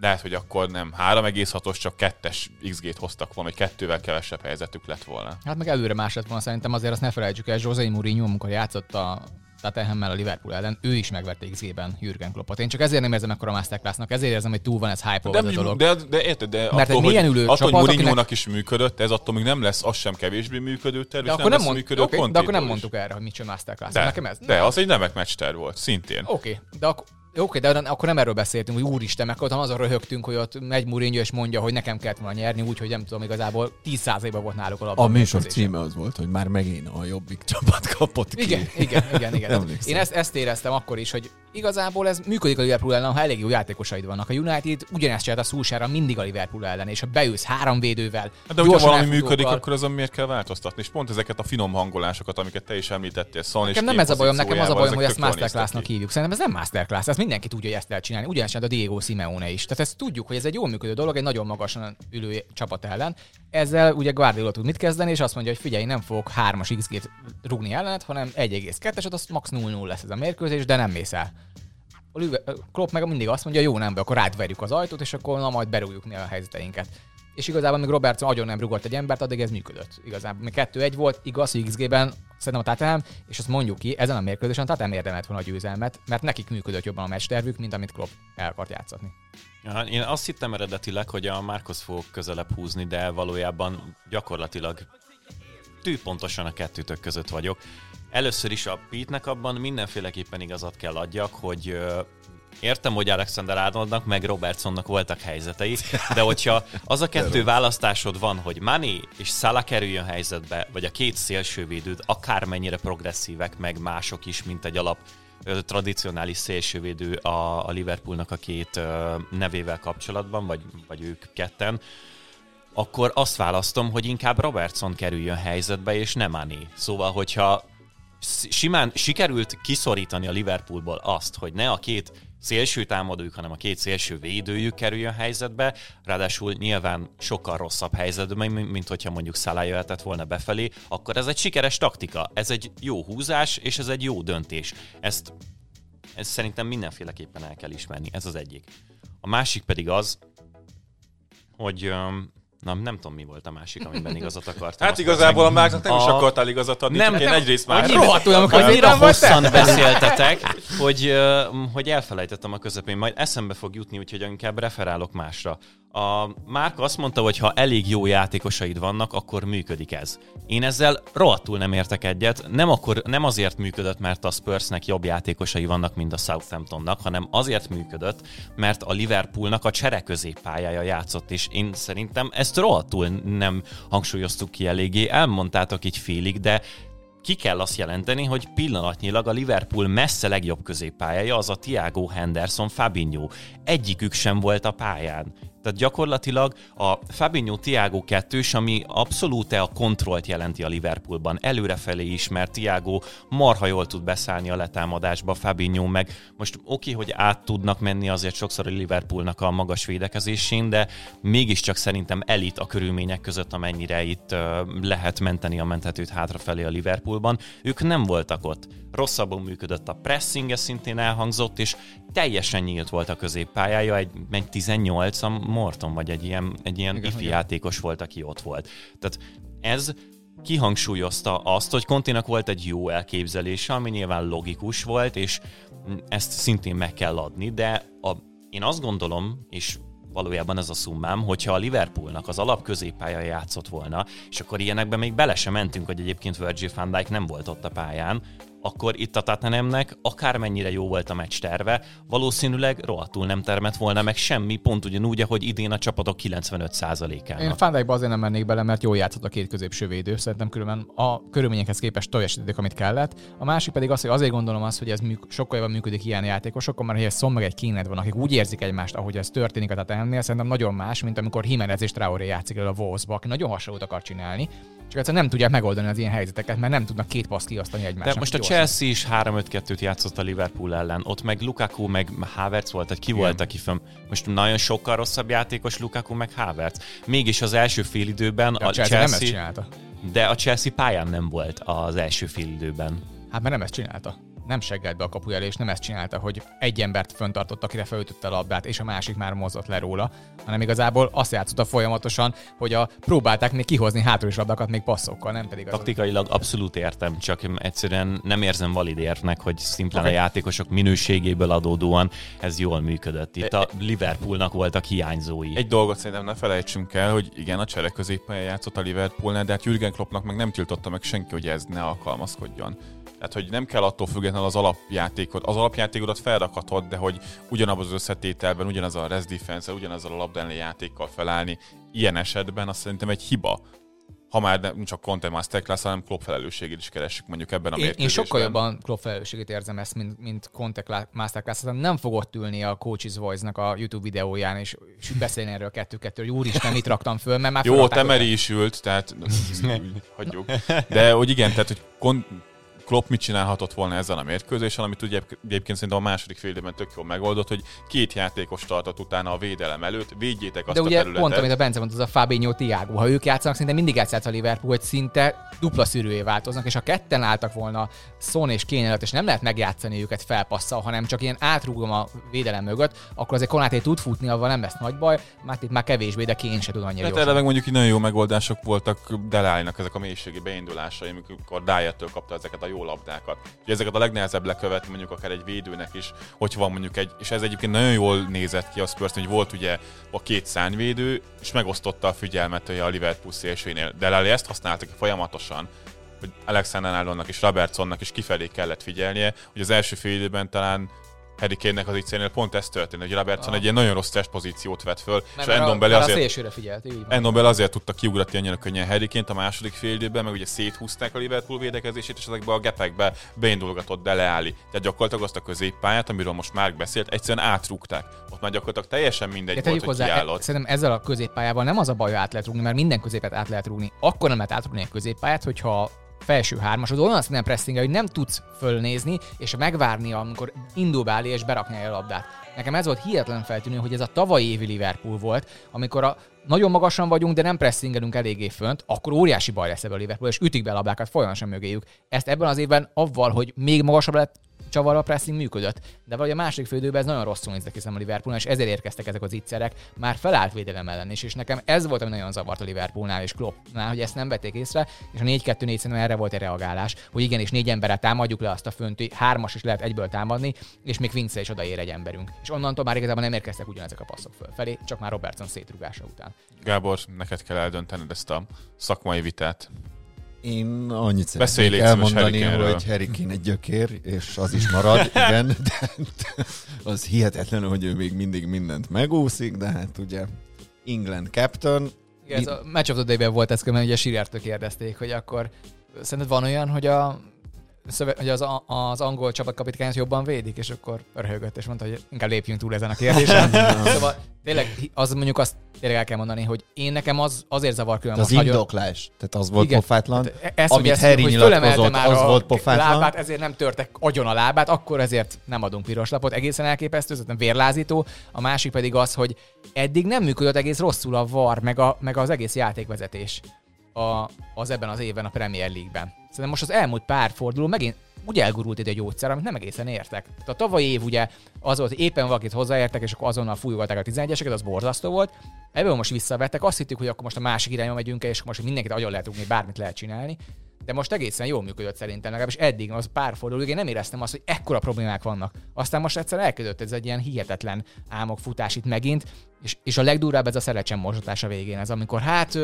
lehet, hogy akkor nem 3,6-os, csak kettes XG-t hoztak volna, hogy kettővel kevesebb helyzetük lett volna. Hát meg előre más lett volna, szerintem azért azt ne felejtsük el, José Mourinho, amikor játszott a Tottenhammel a Liverpool ellen, ő is megverte XG-ben Jürgen Kloppot. Én csak ezért nem érzem ekkora masterclassnak, ezért érzem, hogy túl van ez hype de, a dolog. De, de, érted, de Mert attól, egy milyen ülő attól, csapat, hogy akinek... is működött, ez attól még nem lesz az sem kevésbé működő terv, De és akkor nem, nem, mond, működő okay, de akkor nem mondtuk erre, hogy mit csinál masterclass. De, Nekem ez? de az egy nemek meccs terv volt, szintén. Oké, okay, de akkor Oké, de akkor nem erről beszéltünk, hogy úristen, meg ott azon röhögtünk, hogy ott megy Mourinho és mondja, hogy nekem kellett volna nyerni, úgyhogy nem tudom, igazából 10%-ban volt náluk a labda. A műsor címe az volt, hogy már megint a jobbik csapat kapott ki. Igen, igen, igen, igen. (laughs) Én ezt, ezt éreztem akkor is, hogy igazából ez működik a Liverpool ellen, ha elég jó játékosaid vannak. A United ugyanezt csinált a Szulsára mindig a Liverpool ellen, és ha beülsz három védővel, Hát de hogyha valami működik, akkor azon miért kell változtatni? És pont ezeket a finom hangolásokat, amiket te is említettél, és Nekem nem ez a bajom, nekem az a bajom, hogy ezt masterclassnak hívjuk. Szerintem ez nem masterclass, ez mindenki tudja, hogy ezt lehet csinálni. Ugyanezt csinált a Diego Simeone is. Tehát ezt tudjuk, hogy ez egy jól működő dolog, egy nagyon magasan ülő csapat ellen. Ezzel ugye Guardiola tud mit kezdeni, és azt mondja, hogy figyelj, nem fogok 3-as XG-t rugni ellenet, hanem 1,2-eset, az max 0-0 lesz ez a mérkőzés, de nem mész el. A Liver- Klopp meg mindig azt mondja, jó, nem be, akkor átverjük az ajtót, és akkor na majd berúgjuk mi a helyzeteinket. És igazából még Robertson agyon nem rugott egy embert, addig ez működött. Igazából még 2-1 volt, igaz, hogy XG-ben szerintem a Tottenham, és azt mondjuk ki, ezen a mérkőzésen a Tottenham érdemelt volna a győzelmet, mert nekik működött jobban a meccs mint amit Klopp el akart játszatni. Ja, én azt hittem eredetileg, hogy a Márkhoz fogok közelebb húzni, de valójában gyakorlatilag tűpontosan a kettőtök között vagyok. Először is a Pete-nek abban mindenféleképpen igazat kell adjak, hogy értem, hogy Alexander Arnoldnak meg Robertsonnak voltak helyzetei, de hogyha az a kettő választásod van, hogy Mani és Salah kerüljön helyzetbe, vagy a két szélsővédőd akármennyire progresszívek, meg mások is, mint egy alap tradicionális szélsővédő a, a Liverpoolnak a két nevével kapcsolatban, vagy, vagy ők ketten, akkor azt választom, hogy inkább Robertson kerüljön helyzetbe, és nem Mani. Szóval, hogyha simán sikerült kiszorítani a Liverpoolból azt, hogy ne a két szélső támadójuk, hanem a két szélső védőjük kerüljön helyzetbe, ráadásul nyilván sokkal rosszabb helyzetben, mint, hogyha mondjuk Salah jöhetett volna befelé, akkor ez egy sikeres taktika, ez egy jó húzás, és ez egy jó döntés. Ezt Ez szerintem mindenféleképpen el kell ismerni, ez az egyik. A másik pedig az, hogy Na, nem tudom, mi volt a másik, amiben igazat akartam. Hát igazából a Márknak nem is A- akartál igazat adni, Nem, csak én nem. egyrészt már... Rohadtul nem akartam. Annyira nem vagy te? hosszan beszéltetek, hogy, hogy elfelejtettem a közepén, majd eszembe fog jutni, úgyhogy inkább referálok másra. A Márk azt mondta, hogy ha elég jó játékosaid vannak, akkor működik ez. Én ezzel rohadtul nem értek egyet. Nem, akkor, nem azért működött, mert a Spursnek jobb játékosai vannak, mint a Southamptonnak, hanem azért működött, mert a Liverpoolnak a csere középpályája játszott, és én szerintem ezt rohadtul nem hangsúlyoztuk ki eléggé. Elmondtátok így félig, de ki kell azt jelenteni, hogy pillanatnyilag a Liverpool messze legjobb középpályája az a Thiago Henderson Fabinho. Egyikük sem volt a pályán. Tehát gyakorlatilag a Fabinho Thiago kettős, ami abszolút a kontrollt jelenti a Liverpoolban. Előrefelé is, mert Thiago marha jól tud beszállni a letámadásba, Fabinho meg most oké, hogy át tudnak menni azért sokszor a Liverpoolnak a magas védekezésén, de mégiscsak szerintem elit a körülmények között, amennyire itt lehet menteni a mentetőt hátrafelé a Liverpoolban. Ők nem voltak ott. Rosszabbul működött a pressing, ez szintén elhangzott, és teljesen nyílt volt a középpályája, egy, egy 18 a Morton, vagy egy ilyen, egy ilyen Igen, ifi igen. játékos volt, aki ott volt. Tehát ez kihangsúlyozta azt, hogy Kontinak volt egy jó elképzelése, ami nyilván logikus volt, és ezt szintén meg kell adni, de a, én azt gondolom, és valójában ez a szummám, hogyha a Liverpoolnak az alap középpálya játszott volna, és akkor ilyenekben még bele sem mentünk, hogy egyébként Virgil van Dijk nem volt ott a pályán, akkor itt a Tottenhamnek akármennyire jó volt a meccs terve, valószínűleg rohadtul nem termett volna meg semmi, pont ugyanúgy, ahogy idén a csapatok 95%-ának. Én Van Dijkba azért nem mennék bele, mert jól játszott a két középső védő. Szerintem különben a körülményekhez képest teljesítették, amit kellett. A másik pedig az, hogy azért gondolom azt, hogy ez műk- sokkal jobban működik ilyen játékosokon, mert ha egy Son meg egy Keened van, akik úgy érzik egymást, ahogy ez történik a Tottenhamnél, szerintem nagyon más, mint amikor Jimenez és Traoré játszik el a Wolvesba, aki nagyon hasonlót akar csinálni. Csak egyszerűen nem tudják megoldani az ilyen helyzeteket, mert nem tudnak két paszt kiosztani egymásnak. De most a Chelsea is 3-5-2-t játszott a Liverpool ellen. Ott meg Lukaku, meg Havertz volt, vagy ki volt, aki fönn. Most nagyon sokkal rosszabb játékos Lukaku, meg Havertz. Mégis az első fél időben A a Chelsea nem ezt Chelsea, csinálta. de a Chelsea pályán nem volt az első fél időben. Hát mert nem ezt csinálta. Nem seggelt be a kapuja és nem ezt csinálta, hogy egy embert föntartott, akire felütötte a labdát, és a másik már mozott le róla, hanem igazából azt játszotta folyamatosan, hogy a próbálták még kihozni hátulós labdákat még passzokkal, nem pedig az Taktikailag abszolút értem, csak egyszerűen nem érzem valid érvnek, hogy szimplán Oké. a játékosok minőségéből adódóan ez jól működött. Itt a Liverpoolnak voltak hiányzói. Egy dolgot szerintem ne felejtsünk el, hogy igen, a csere középpályán játszott a Liverpoolnál, de hát Jürgen Kloppnak meg nem tiltotta meg senki, hogy ez ne alkalmazkodjon. Tehát, hogy nem kell attól függetlenül az alapjátékot. Az alapjátékodat felrakhatod, de hogy ugyanabban az összetételben, ugyanaz a rest defense ugyanazzal a labdánli játékkal felállni, ilyen esetben azt szerintem egy hiba. Ha már nem csak Conte Masterclass, hanem Klopp felelősségét is keressük mondjuk ebben a Én, én mérkőzésben. sokkal jobban Klopp felelősségét érzem ezt, mint, mint Conte Cla- Masterclass. Szerintem nem fogott ülni a Coaches Voice-nak a YouTube videóján, és, és beszélni erről kettő-kettő, hogy úristen, mit raktam föl, mert már Jó, Temeri is ült, tehát (laughs) hagyjuk. De hogy igen, tehát hogy kon- Klopp mit csinálhatott volna ezzel a mérkőzésen, amit ugye egyébként szerintem a második fél időben tök jól megoldott, hogy két játékos tartott utána a védelem előtt, védjétek azt De a ugye területet. pont, amit a Bence mondta, az a Fabinho Tiago. Ha ők játszanak, szinte mindig játszott a Liverpool, hogy szinte dupla szűrőjé változnak, és ha ketten álltak volna Son és Kane előtt, és nem lehet megjátszani őket felpasszal, hanem csak ilyen átrúgom a védelem mögött, akkor azért Konáté tud futni, avval nem lesz nagy baj, már itt már kevésbé, de Kane se tud annyira Hát erre meg mondjuk így nagyon jó megoldások voltak Delálinak ezek a mélységi beindulásai, amikor Dyer-től kapta ezeket a jó labdákat. Ugye ezeket a legnehezebb lekövetni mondjuk akár egy védőnek is, hogy van mondjuk egy, és ez egyébként nagyon jól nézett ki a spurs hogy volt ugye a két szányvédő, és megosztotta a figyelmet ugye a Liverpool szélsőnél. Delali ezt használta ki folyamatosan, hogy Alexander Arnoldnak és Robertsonnak is kifelé kellett figyelnie, hogy az első fél időben talán Harry Kane-nek az IC-nél pont ez történt, hogy Robertson Ah. egy ilyen nagyon rossz test pozíciót vett föl, Mert és a, Endon a azért szélsőre figyelt, azért tudta kiugratni annyira könnyen Harryként a második fél időben, meg ugye széthúzták a Liverpool védekezését, és ezekbe a gepekbe beindulgatott de leállni. Tehát gyakorlatilag azt a középpályát, amiről most már beszélt, egyszerűen átrúgták. Ott már gyakorlatilag teljesen mindegy De volt, hogy hozzá, e, szerintem ezzel a középpályával nem az a baj, hogy át lehet rúgni, mert minden középet át lehet rúgni. Akkor nem lehet átrúgni a középpályát, hogyha felső hármasod olyan azt nem pressing hogy nem tudsz fölnézni, és megvárni, amikor indul beállni és berakni a labdát. Nekem ez volt hihetetlen feltűnő, hogy ez a tavalyi évi Liverpool volt, amikor a nagyon magasan vagyunk, de nem pressingelünk eléggé fönt, akkor óriási baj lesz ebből a Liverpool, és ütik be a labdákat folyamatosan mögéjük. Ezt ebben az évben avval, hogy még magasabb lett, csavar a pressing működött. De vagy a másik fődőben ez nagyon rosszul néztek hiszem a Liverpoolnál, és ezért érkeztek ezek az ittszerek már felállt védelem ellen is. És nekem ez volt, ami nagyon zavart a Liverpoolnál és Kloppnál, hogy ezt nem vették észre, és a 4-2-4 szerintem erre volt egy reagálás, hogy igenis négy emberre támadjuk le azt a fönti, hármas is lehet egyből támadni, és még Vince is odaér egy emberünk. És onnantól már igazából nem érkeztek ugyanezek a passzok fölfelé, csak már Robertson szétrugása után. Gábor, neked kell eldöntened ezt a szakmai vitát. Én annyit Beszélj, szeretnék légy szíves elmondani, hogy Harry Kane egy gyökér, és az is marad, (laughs) igen, de az hihetetlen, hogy ő még mindig mindent megúszik, de hát ugye England captain, Igen, ez a Match of the Day-ben volt ez, mert ugye Sirertől kérdezték, hogy akkor szerinted van olyan, hogy a szöve- hogy az, az angol csapatkapitányt jobban védik, és akkor röhögött, és mondta, hogy inkább lépjünk túl ezen a kérdésen. (laughs) (laughs) szóval tényleg az mondjuk azt tényleg el kell mondani, hogy én nekem az azért zavar külön az nagyon. indoklás, tehát az volt Igen. pofátlan. Tehát Ez, Amit hogy ezt, Harry hogy fölemelte már az a volt pofátlan. lábát, ezért nem törtek agyon a lábát, akkor ezért nem adunk piros lapot. Egészen elképesztő, ez nem vérlázító. A másik pedig az, hogy eddig nem működött egész rosszul a VAR, meg, a, meg az egész játékvezetés a, az ebben az évben a Premier League-ben. Szerintem most az elmúlt pár forduló megint úgy elgurult itt egy gyógyszer, amit nem egészen értek. Tehát a tavalyi év ugye az volt, hogy éppen valakit hozzáértek, és akkor azonnal fújogatták a 11-eseket, az borzasztó volt. Ebből most visszavettek, azt hittük, hogy akkor most a másik irányba megyünk és most mindenkit agyon lehet rúgni, bármit lehet csinálni. De most egészen jól működött szerintem, legalábbis eddig az pár fordulóig én nem éreztem azt, hogy ekkora problémák vannak. Aztán most egyszer elkezdődött ez egy ilyen hihetetlen álmok futás itt megint, és, és a legdurvább ez a szerecsen mosatás a végén. Ez amikor hát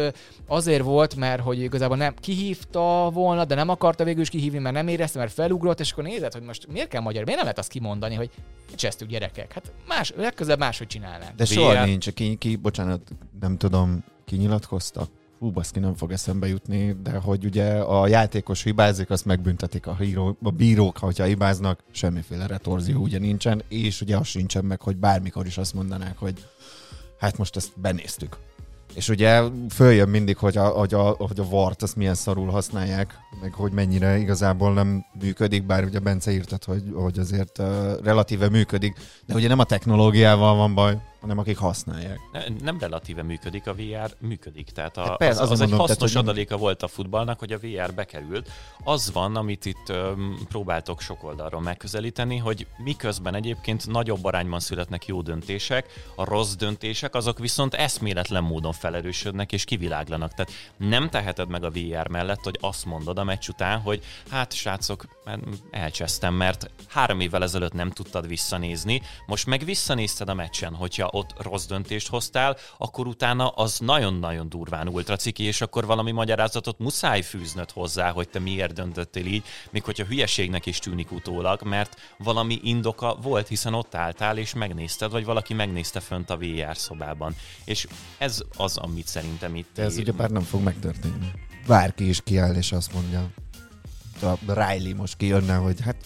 azért volt, mert hogy igazából nem kihívta volna, de nem akarta végül is kihívni, mert nem érezte, mert felugrott, és akkor nézed, hogy most miért kell magyar, miért nem lehet azt kimondani, hogy csesztük gyerekek. Hát más, legközelebb máshogy csinálnánk. De soha nincs, ki, ki, bocsánat, nem tudom, ki nyilatkozta? Hú, baszki, nem fog eszembe jutni, de hogy ugye a játékos hibázik, azt megbüntetik a, híró, a bírók, hogyha hibáznak, semmiféle retorzió ugye nincsen, és ugye az sincsen meg, hogy bármikor is azt mondanák, hogy hát most ezt benéztük. És ugye följön mindig, hogy a, hogy a, hogy a vart azt milyen szarul használják, meg hogy mennyire igazából nem működik, bár ugye Bence írtad, hogy, hogy azért uh, relatíve működik, de ugye nem a technológiával van baj, hanem akik használják. Ne- Nem relatíve működik, a VR működik. Tehát a, Hát az, persze, az, azon egy mondom, hasznos tehát, nem- adaléka volt a futballnak, hogy a VR bekerült. Az van, amit itt öm, próbáltok sok oldalról megközelíteni, hogy miközben egyébként nagyobb arányban születnek jó döntések, a rossz döntések, azok viszont eszméletlen módon felerősödnek és kiviláglanak. Tehát nem teheted meg a VR mellett, hogy azt mondod a meccs után, hogy hát srácok, elcsesztem, mert három évvel ezelőtt nem tudtad visszanézni, most meg visszanézted a meccsen, hogyha ott rossz döntést hoztál, akkor utána az nagyon-nagyon durván ultraciki, és akkor valami magyarázatot muszáj fűznöd hozzá, hogy te miért döntöttél így, még hogyha hülyeségnek is tűnik utólag, mert valami indoka volt, hiszen ott álltál és megnézted, vagy valaki megnézte fönt a VR szobában. És ez az, amit szerintem itt... De ez ugye bár nem fog megtörténni. Bárki is kiáll és azt mondja, a Riley most kijönne, hogy hát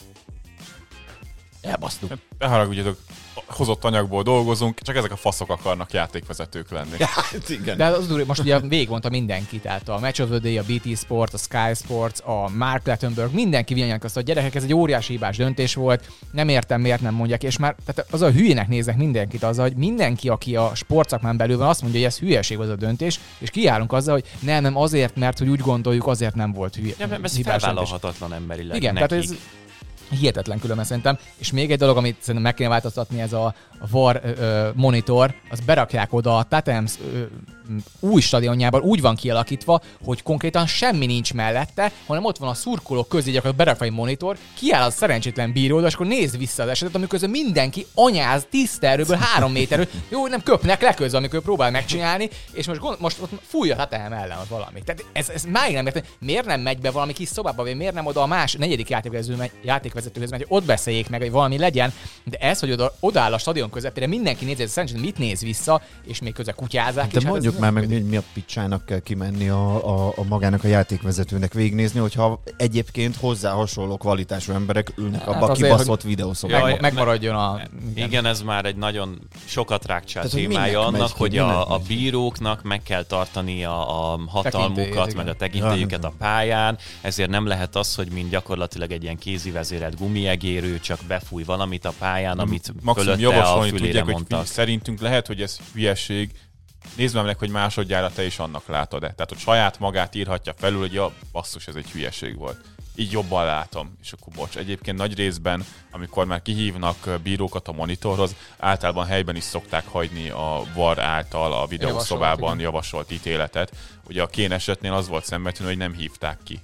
elbasztuk. Ne haragudjatok, hozott anyagból dolgozunk, csak ezek a faszok akarnak játékvezetők lenni. Hát igen. De az durva, most ugye végigmondta mindenki, tehát a Match of the Day, a BT Sport, a Sky Sports, a Mark Lettenberg, mindenki azt a gyerekek, ez egy óriási hibás döntés volt, nem értem, miért nem mondják, és már tehát az a hülyének néznek mindenkit az, hogy mindenki, aki a sportszakmán belül van, azt mondja, hogy ez hülyeség az a döntés, és kiállunk azzal, hogy nem, nem azért, mert hogy úgy gondoljuk, azért nem volt hülye. Ja, mert ez felvállalhatatlan emberileg Igen, nekik. tehát ez hihetetlen különben szerintem. És még egy dolog, amit szerintem meg kéne változtatni, ez a, VAR ö, monitor, az berakják oda a Tatems új stadionjában úgy van kialakítva, hogy konkrétan semmi nincs mellette, hanem ott van a szurkolók közé gyakorlatilag berakva egy monitor, kiáll az szerencsétlen bíró, és akkor néz vissza az esetet, amikor mindenki anyáz tiszta erőből három méterről. Jó, nem köpnek le közben, amikor próbál megcsinálni, és most, gond, most ott fújja a Tatem ellen ott valami. Tehát ez, ez máig nem értem, miért nem megy be valami kis szobába, vagy miért nem oda a más negyedik játékvezető, megy- játékvezetőhöz megy, hogy ott beszéljék meg, hogy valami legyen, de ez, hogy oda, odaáll a stadion közepére, mindenki nézi, hogy mit néz vissza, és még közben kutyázák. De és mondjuk hát már meg, hogy mi a picsának kell kimenni a, a, a magának a játékvezetőnek végignézni, hogyha egyébként hozzá hasonló kvalitású emberek ülnek Hát abba a kibaszott videószobában. Jaj, meg, megmaradjon a... Igen. igen, ez már egy nagyon sokat hogy témája megy annak, ki, hogy a, a megy bíróknak meg kell tartani a, a hatalmukat, meg a tekintélyüket a pályán, ezért nem lehet az, hogy mint gyakorlatilag egy ilyen kézi vezérelt gumiegérő csak befúj valamit a pályán, amit Maximum fölötte a javasolni fülére tudják, hogy mondtak. fi- szerintünk lehet, hogy ez hülyeség. Nézd már meg, hogy másodjára te is annak látod-e. Tehát, hogy saját magát írhatja felül, hogy ja, basszus, ez egy hülyeség volt. így jobban látom. És akkor bocs, egyébként nagy részben, amikor már kihívnak bírókat a monitorhoz, általában helyben is szokták hagyni a VAR által a videószobában Javasolt, javasolt, ítéletet. Ugye a Kén esetnél az volt szembetűnő, hogy nem hívták ki.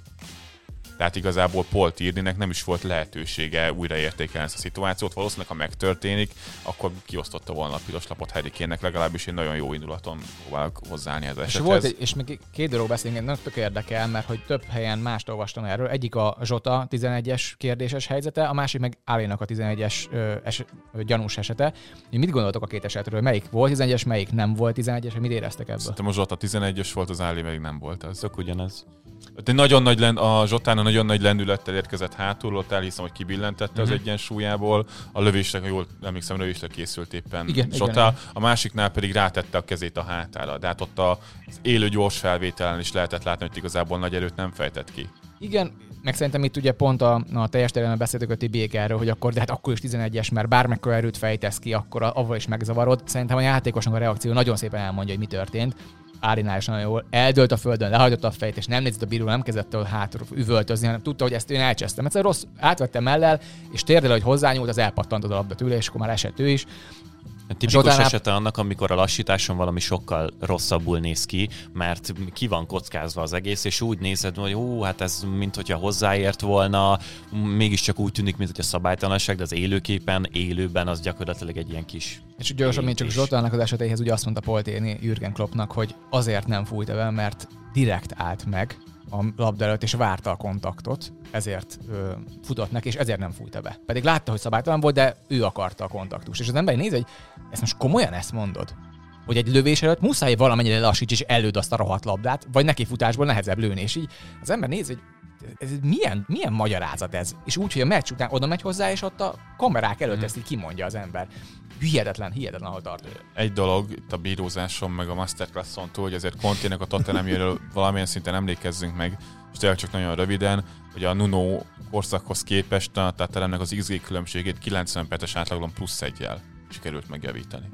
Tehát igazából Paul Tierneynek nem is volt lehetősége újraértékelni ezt a szituációt. Valószínűleg, ha megtörténik, akkor kiosztotta volna a piros lapot Harry Kane-nek, legalábbis én nagyon jó indulaton próbálok hozzáállni ez És esethez. volt egy, és még két dolog beszélünk, nagyon tök érdekel, mert hogy több helyen mást olvastam erről. Egyik a Zsota 11-es kérdéses helyzete, a másik meg Álénak a 11-es ö, es, ö, gyanús esete. Én mit gondoltok a két esetről? Melyik volt 11-es, melyik nem volt 11-es, mit éreztek ebből? Szerintem a Zsota 11-ös volt, az Áli még nem volt az. Tök ugyanez. De nagyon nagy lend, a Zsotán a nagyon nagy lendülettel érkezett hátul, ott elhiszem, hogy kibillentette Mhm. uh-huh. az egyensúlyából. A lövésre, ha jól emlékszem, lövésre készült éppen Igen, Zsota. igen. A másiknál pedig rátette a kezét a hátára. De hát ott az élő gyors felvételen is lehetett látni, hogy igazából nagy erőt nem fejtett ki. Igen, meg szerintem itt ugye pont a, a teljes területen beszéltük a Tibiék erről, hogy akkor, de hát akkor is 11-es, mert bármekkora erőt fejtesz ki, akkor avval is megzavarod. Szerintem a játékosnak a reakció nagyon szépen elmondja, hogy mi történt. Árinál is nagyon jól. Eldőlt a földön, lehajtotta a fejét, és nem nézett a bíró, nem kezdett el hátul üvöltözni, hanem tudta, hogy ezt én elcsesztem. Egyszer rossz, átvette mellel, és térdel, hogy hozzányúlt, az elpattant a labda és akkor már esett ő is. Tipikus Zsotánál- esete annak, amikor a lassításon valami sokkal rosszabbul néz ki, mert ki van kockázva az egész, és úgy nézed, hogy hú, hát ez mint hogyha hozzáért volna, mégiscsak úgy tűnik, mint hogy a szabálytalanság, de az élőképen, élőben az gyakorlatilag egy ilyen kis És gyorsan, mint csak. Zsotának az esetéhez ugye azt mondta Polténi Jürgen Kloppnak, hogy azért nem fújta be, mert direkt állt meg a labda előtt, és várta a kontaktot, ezért ö, futott neki, és ezért nem fújta be. Pedig látta, hogy szabálytalan volt, de ő akarta a kontaktust. És az ember néz, hogy ezt most komolyan ezt mondod? Hogy egy lövés előtt muszáj valamennyire lassíts és előd azt a rohadt labdát, vagy neki futásból nehezebb lőni. És így az ember néz, hogy ez milyen, milyen magyarázat ez? És úgy, hogy a meccs után oda megy hozzá, és ott a kamerák előtt Mhm. ezt így kimondja az ember. Hihetetlen, hihetetlen, ahol tart. Egy dolog itt a bírózáson, meg a masterclasson túl, hogy azért Contének a Tottenhamjéről (laughs) valamilyen szinten emlékezzünk meg, és tényleg csak nagyon röviden, hogy a Nuno korszakhoz képest a Tottenhamnek az XG különbségét 90 perces átlagon plusz egyel sikerült megjavítani.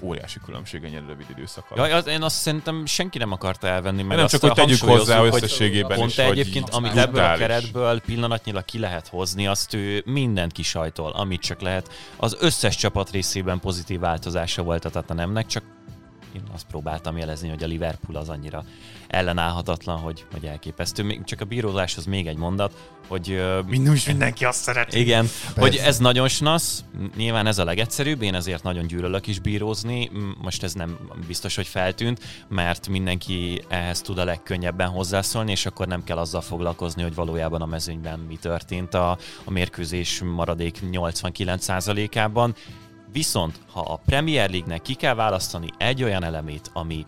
Óriási különbség ennyire rövid időszak alatt. Jaj, az, én azt szerintem senki nem akarta elvenni, Mert nem csak, hogy tegyük hozzá hogy összességében Pont is, hogy egyébként, így amit ebből a keretből pillanatnyilag ki lehet hozni, azt ő mindent kisajtol, amit csak lehet. Az összes csapat részében pozitív változása volt a Tatanemnek, csak én azt próbáltam jelezni, hogy a Liverpool az annyira ellenállhatatlan, hogy, hogy elképesztő. Még csak a bíróláshoz még egy mondat, hogy is mindenki azt szereti. igen, hogy ez nagyon snasz, nyilván ez a legegyszerűbb, én ezért nagyon gyűlölök is bírózni, most ez nem biztos, hogy feltűnt, mert mindenki ehhez tud a legkönnyebben hozzászólni, és akkor nem kell azzal foglalkozni, hogy valójában a mezőnyben mi történt a, a mérkőzés maradék 89%-ában. Viszont, ha a Premier League-nek ki kell választani egy olyan elemét, ami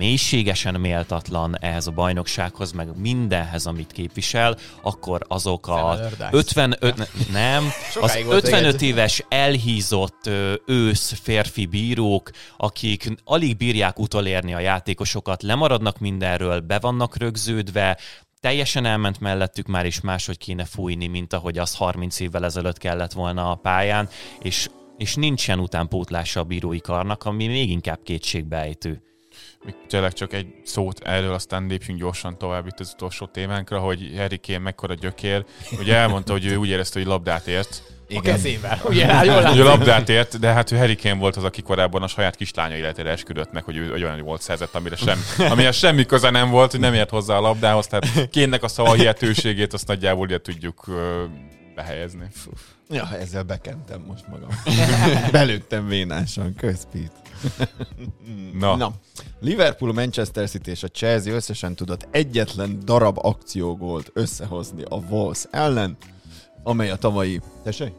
mélységesen méltatlan ehhez a bajnoksághoz, meg mindenhez, amit képvisel, akkor azok a Sam Allardyce. 55, ne- nem, az Sokáig volt 55 egy- éves elhízott ősz férfi bírók, akik alig bírják utolérni a játékosokat, lemaradnak mindenről, be vannak rögződve, teljesen elment mellettük már is máshogy kéne fújni, mint ahogy az 30 évvel ezelőtt kellett volna a pályán, és, és nincsen utánpótlása a bírói karnak, ami még inkább kétségbeejtő. Még tényleg csak egy szót erről, aztán lépjünk gyorsan tovább itt az utolsó témánkra, hogy Harry Kane mekkora gyökér. Ugye elmondta, hogy ő úgy érezte, hogy labdát ért. A kezével. Ugye, hát jól Hogy látszik. ő labdát ért, de hát ő Harry Kane volt az, aki korábban a saját kislánya életére esküdött meg, hogy ő olyan volt szerzett, amire, sem, amire semmi köze nem volt, hogy nem ért hozzá a labdához. Tehát Kénnek a szava hihetőségét azt nagyjából ugye tudjuk behelyezni. Fú. Ja, ezzel bekentem most magam. Belőttem vénásan, közpít. (laughs) Na. Na, Liverpool, Manchester City és a Chelsea összesen tudott egyetlen darab akciógólt összehozni a Wolves ellen, amely a tavalyi... Tessék?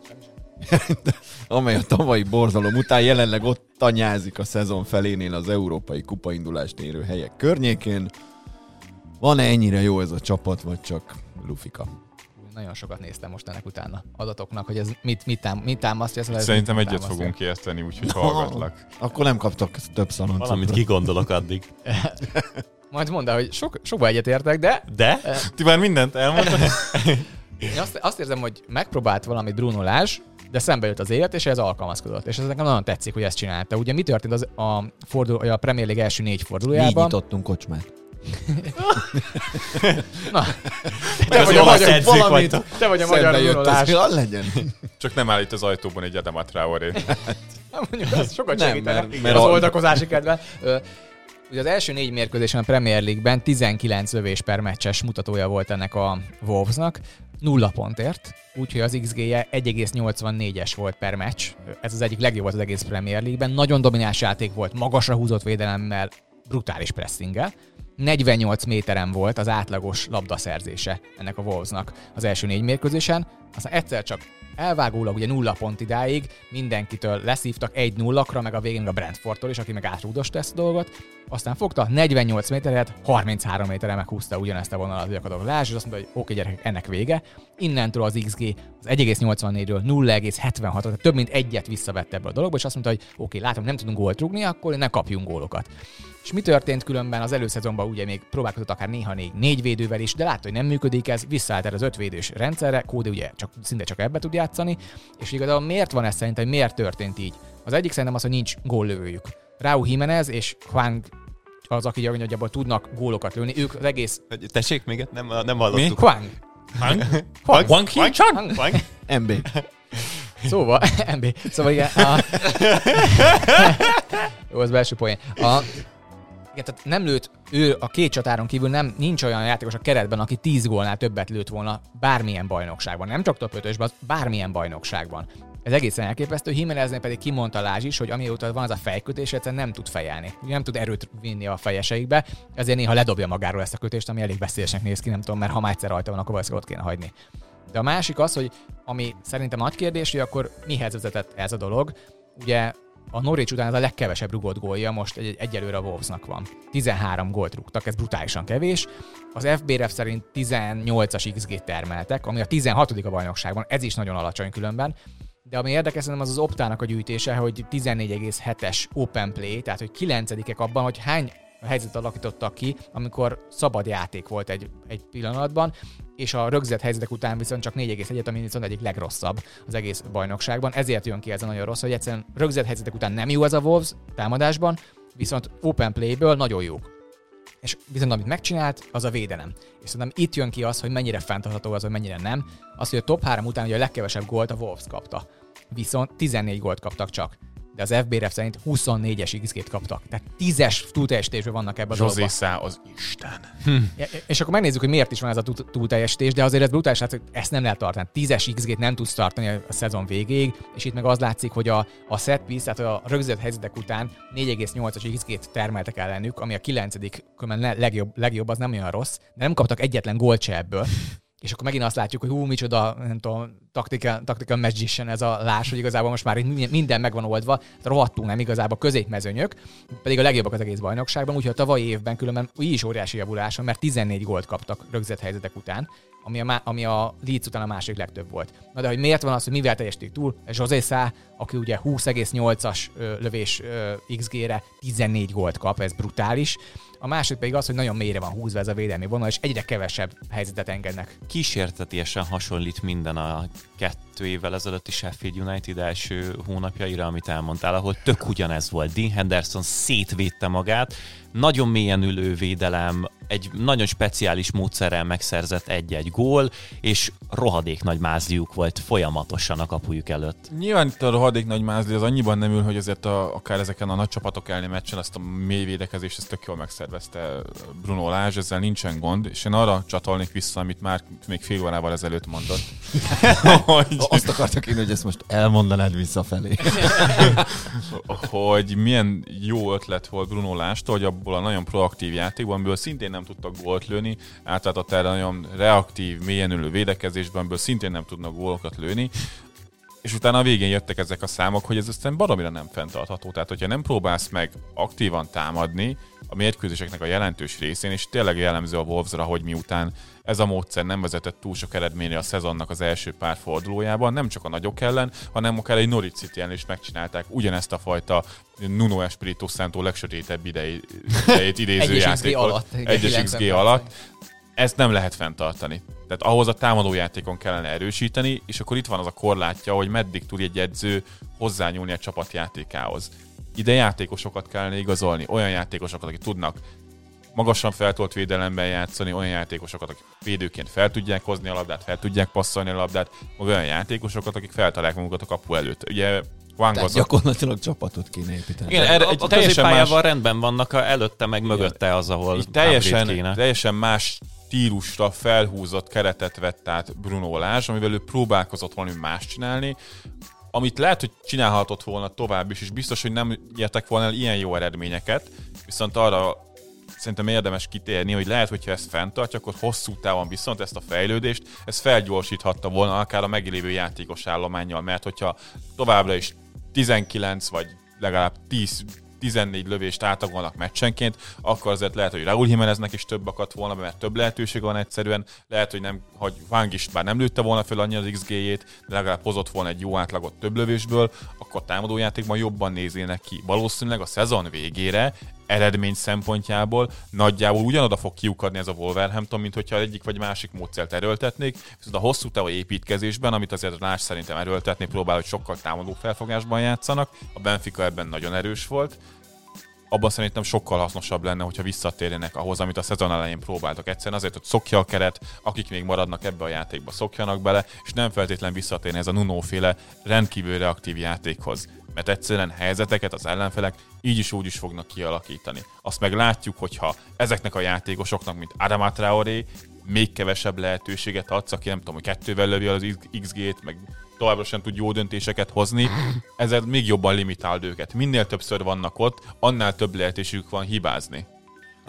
(laughs) amely a tavalyi borzalom után jelenleg ott tanyázik a szezon felénél az európai kupaindulást érő helyek környékén. Van-e ennyire jó ez a csapat, vagy csak lufika? Nagyon sokat néztem most ennek utána adatoknak, hogy ez mit, mit, tám, mit támasztja. Szóval Szerintem mit egyet fogunk érteni, úgyhogy hallgatlak. Akkor nem kaptak több szalon Valamit kigondolok addig. (laughs) Majd mondd el, hogy sok, sokba egyet értek, de De? Ti már mindent elmondtad? (laughs) én azt, azt érzem, hogy megpróbált valamit Bruno Lage, de szembe jött az élet, és ez alkalmazkodott. És ez nekem nagyon tetszik, hogy ezt csinálta. Ugye mi történt az, a, fordul, a Premier League első négy Így fordulójában? nyitottunk kocsmát. (laughs) Na, az vagy a magyar valamit. vagytok. te vagy a magyar kell legyen. Csak nem állít az ajtóban egy Adama Traoré. (laughs) Nem, mondjuk az sokat Nem, segítene. mert- mert, az a- oldakozási kedve. Ö, Ugye az első négy mérkőzésen a Premier League-ben 19 lövés per meccses mutatója volt ennek a Wolvesnak, nulla pontért, úgyhogy az XG-je 1,84-es volt per meccs. Ez az egyik legjobb volt az egész Premier League-ben. Nagyon domináns játék volt, magasra húzott védelemmel, brutális pressinggel. 48 méteren volt az átlagos labdaszerzése ennek a Wolvesnak az első négy mérkőzésen. Aztán egyszer csak elvágólag ugye nulla pont idáig, mindenkitől leszívtak egy nullakra, meg a végén a Brentfordtól is, aki meg átrúdosta ezt a dolgot. Aztán fogta 48 méteret, 33 méterre meghúzta ugyanezt a vonalat gyakorlatilag Lázs, és azt mondta, hogy oké gyerekek, ennek vége. Innentől az XG az 1,84-ről 0,76, tehát több mint egyet visszavette ebből a dologból, és azt mondta, hogy oké, látom, nem tudunk gólt rúgni, akkor ne kapjunk gólokat. És mi történt különben az előszezonban ugye még próbálkozott akár néha négy, négy védővel is, de látta, hogy nem működik ez, visszaállt erre az öt védős rendszerre, Kódi ugye csak, szinte csak ebbe tud játszani, és igazából miért van ez szerintem, miért történt így? Az egyik szerintem az, hogy nincs góllövőjük. Raúl Jimenez és Juan az, aki nagyjából tudnak gólokat lőni, ők az egész... Tessék, még nem, nem hallottuk. Juan! Hang? Juan! Hang? Hang? Hang? MB. Szóval, (laughs) MB. Szóval igen. A... (laughs) Jó, az belső poén. A... Igen, tehát nem lőtt, ő a két csatáron kívül nem, nincs olyan játékos a keretben, aki 10 gólnál többet lőtt volna bármilyen bajnokságban. Nem csak top 5 bármilyen bajnokságban. Ez egészen elképesztő. Jimeneznél pedig kimondta Lázs is, hogy amióta van az a fejkötés, egyszerűen nem tud fejelni. Nem tud erőt vinni a fejeseikbe, ezért néha ledobja magáról ezt a kötést, ami elég veszélyesnek néz ki, nem tudom, mert ha már egyszer rajta van, akkor valószínűleg ott kéne hagyni. De a másik az, hogy ami szerintem nagy kérdés, hogy akkor mihez vezetett ez a dolog. Ugye a Norwich után ez a legkevesebb rugott gólja, most egy, egyelőre a Wolvesnak van. 13 gólt rúgtak, ez brutálisan kevés. Az FBRF szerint 18-as XG termeltek, ami a 16. a bajnokságban, ez is nagyon alacsony különben. De ami érdekes, az az optának a gyűjtése, hogy 14,7-es open play, tehát hogy 9 abban, hogy hány helyzetet alakítottak ki, amikor szabad játék volt egy, egy pillanatban, és a rögzített helyzetek után viszont csak 4,1-et, ami viszont egyik legrosszabb az egész bajnokságban. Ezért jön ki ez a nagyon rossz, hogy egyszerűen rögzített helyzetek után nem jó ez a Wolves támadásban, viszont open playből nagyon jók. És viszont amit megcsinált, az a védelem. És szerintem itt jön ki az, hogy mennyire fenntartható az, hogy mennyire nem. Az, hogy a top 3 után ugye a legkevesebb gólt a Wolves kapta. Viszont 14 gólt kaptak csak. De az FBRF szerint 24-es XG-t kaptak. Tehát 10-es túlteljesítésben vannak ebben a dologban. Szá az Isten. Ja, És akkor megnézzük, hogy miért is van ez a túl- túlteljesítés, de azért ez brutális, hát ezt nem lehet tartani. 10-es XG-t nem tudsz tartani a szezon végéig, és itt meg az látszik, hogy a, a set piece, tehát a rögzített helyzetek után 4,8-as XG-t termeltek ellenük, ami a 9. különben legjobb, legjobb, az nem olyan rossz, de nem kaptak egyetlen gólt se ebből. És akkor megint azt látjuk, hogy hú, micsoda, nem tudom, tactical, tactical magician ez a lás, hogy igazából most már minden meg van oldva, tehát rohadtul nem igazából középmezőnyök, pedig a legjobbak az egész bajnokságban, úgyhogy a tavalyi évben különben úgy is óriási javulás van, mert 14 gólt kaptak rögzített helyzetek után, ami a, má- ami a Leeds után a másik legtöbb volt. Na de hogy miért van az, hogy mivel teljesítik túl? José Szá, aki ugye 20,8-as ö, lövés XG-re 14 gólt kap, ez brutális. A másik pedig az, hogy nagyon mélyre van húzva ez a védelmi vonal, és egyre kevesebb helyzetet engednek kísértetiesen hasonlít minden a kettő évvel ezelőtti Sheffield United első hónapjaira, amit elmondtál, ahol tök ugyanez volt. Dean Henderson szétvédte magát, nagyon mélyen ülő védelem, egy nagyon speciális módszerrel megszerzett egy-egy gól, és rohadék nagy mázliuk volt folyamatosan a kapujuk előtt. Nyilván itt a rohadék nagy mázli az annyiban nem ül, hogy azért a, akár ezeken a nagy csapatok elleni meccsen ezt a mély védekezést ezt tök jól megszervezte Bruno Lázs, ezzel nincsen gond, és én arra csatolnék vissza, amit már még fél órával ezelőtt mondott. (laughs) hogy, Azt akartak én, hogy ezt most elmondanád visszafelé. (laughs) hogy milyen jó ötlet volt Bruno Lástól, hogy abból a nagyon proaktív játékban, amiből szintén nem tudtak gólt lőni, átváltott erre nagyon reaktív, mélyen ülő védekezésben, amiből szintén nem tudnak gólokat lőni, és utána a végén jöttek ezek a számok, hogy ez aztán baromira nem fenntartható. Tehát, hogyha nem próbálsz meg aktívan támadni a mérkőzéseknek a jelentős részén, és tényleg jellemző a Wolvesra, hogy miután ez a módszer nem vezetett túl sok eredményre a szezonnak az első pár fordulójában, nem csak a nagyok ellen, hanem akár egy Norwich City is megcsinálták ugyanezt a fajta Nuno Espirito Santo legsötétebb idei, idejét (laughs) idéző játékot. Egyes 90 XG alatt ezt nem lehet fenntartani. Tehát ahhoz a támadójátékon kellene erősíteni, és akkor itt van az a korlátja, hogy meddig tud egy edző hozzányúlni a csapatjátékához. Ide játékosokat kellene igazolni, olyan játékosokat, akik tudnak magasan feltolt védelemben játszani, olyan játékosokat, akik védőként fel tudják hozni a labdát, fel tudják passzolni a labdát, meg olyan játékosokat, akik feltalálják magukat a kapu előtt. Ugye Wang Tehát gyakorlatilag csapatot kéne építeni. Igen, erre egy a teljesen más- rendben vannak, a előtte meg mögötte az, ahol így teljesen, kéne. teljesen más stílusra felhúzott keretet vett át Bruno Lázs, amivel ő próbálkozott valami más csinálni, amit lehet, hogy csinálhatott volna tovább is, és biztos, hogy nem értek volna el ilyen jó eredményeket, viszont arra szerintem érdemes kitérni, hogy lehet, hogyha ezt fenntartja, akkor hosszú távon viszont ezt a fejlődést, ez felgyorsíthatta volna akár a meglévő játékos állományjal, mert hogyha továbbra is 19 vagy legalább 10 14 lövést átagolnak meccsenként, akkor azért lehet, hogy Raúl Jimeneznek is több akadt volna, mert több lehetőség van egyszerűen. Lehet, hogy nem, hogy Wang is bár nem lőtte volna fel annyi az XG-jét, de legalább hozott volna egy jó átlagot több lövésből, akkor támadójátékban jobban néznének ki. Valószínűleg a szezon végére eredmény szempontjából nagyjából ugyanoda fog kiukadni ez a Wolverhampton, mint hogyha egyik vagy másik módszert erőltetnék, viszont a hosszú távú építkezésben, amit azért Lás szerintem erőltetni próbál, hogy sokkal támadó felfogásban játszanak, a Benfica ebben nagyon erős volt, abban szerintem sokkal hasznosabb lenne, hogyha visszatérjenek ahhoz, amit a szezon elején próbáltak. Egyszerűen azért, hogy szokja a keret, akik még maradnak ebbe a játékba, szokjanak bele, és nem feltétlen visszatérni ez a Nuno-féle rendkívül reaktív játékhoz. Mert egyszerűen helyzeteket az ellenfelek így is úgy is fognak kialakítani. Azt meg látjuk, hogyha ezeknek a játékosoknak, mint Adama Traoré, még kevesebb lehetőséget adsz, aki nem tudom, hogy kettővel lövi az XG-t, meg továbbra sem tud jó döntéseket hozni, ezzel még jobban limitálod őket. Minél többször vannak ott, annál több lehetőségük van hibázni.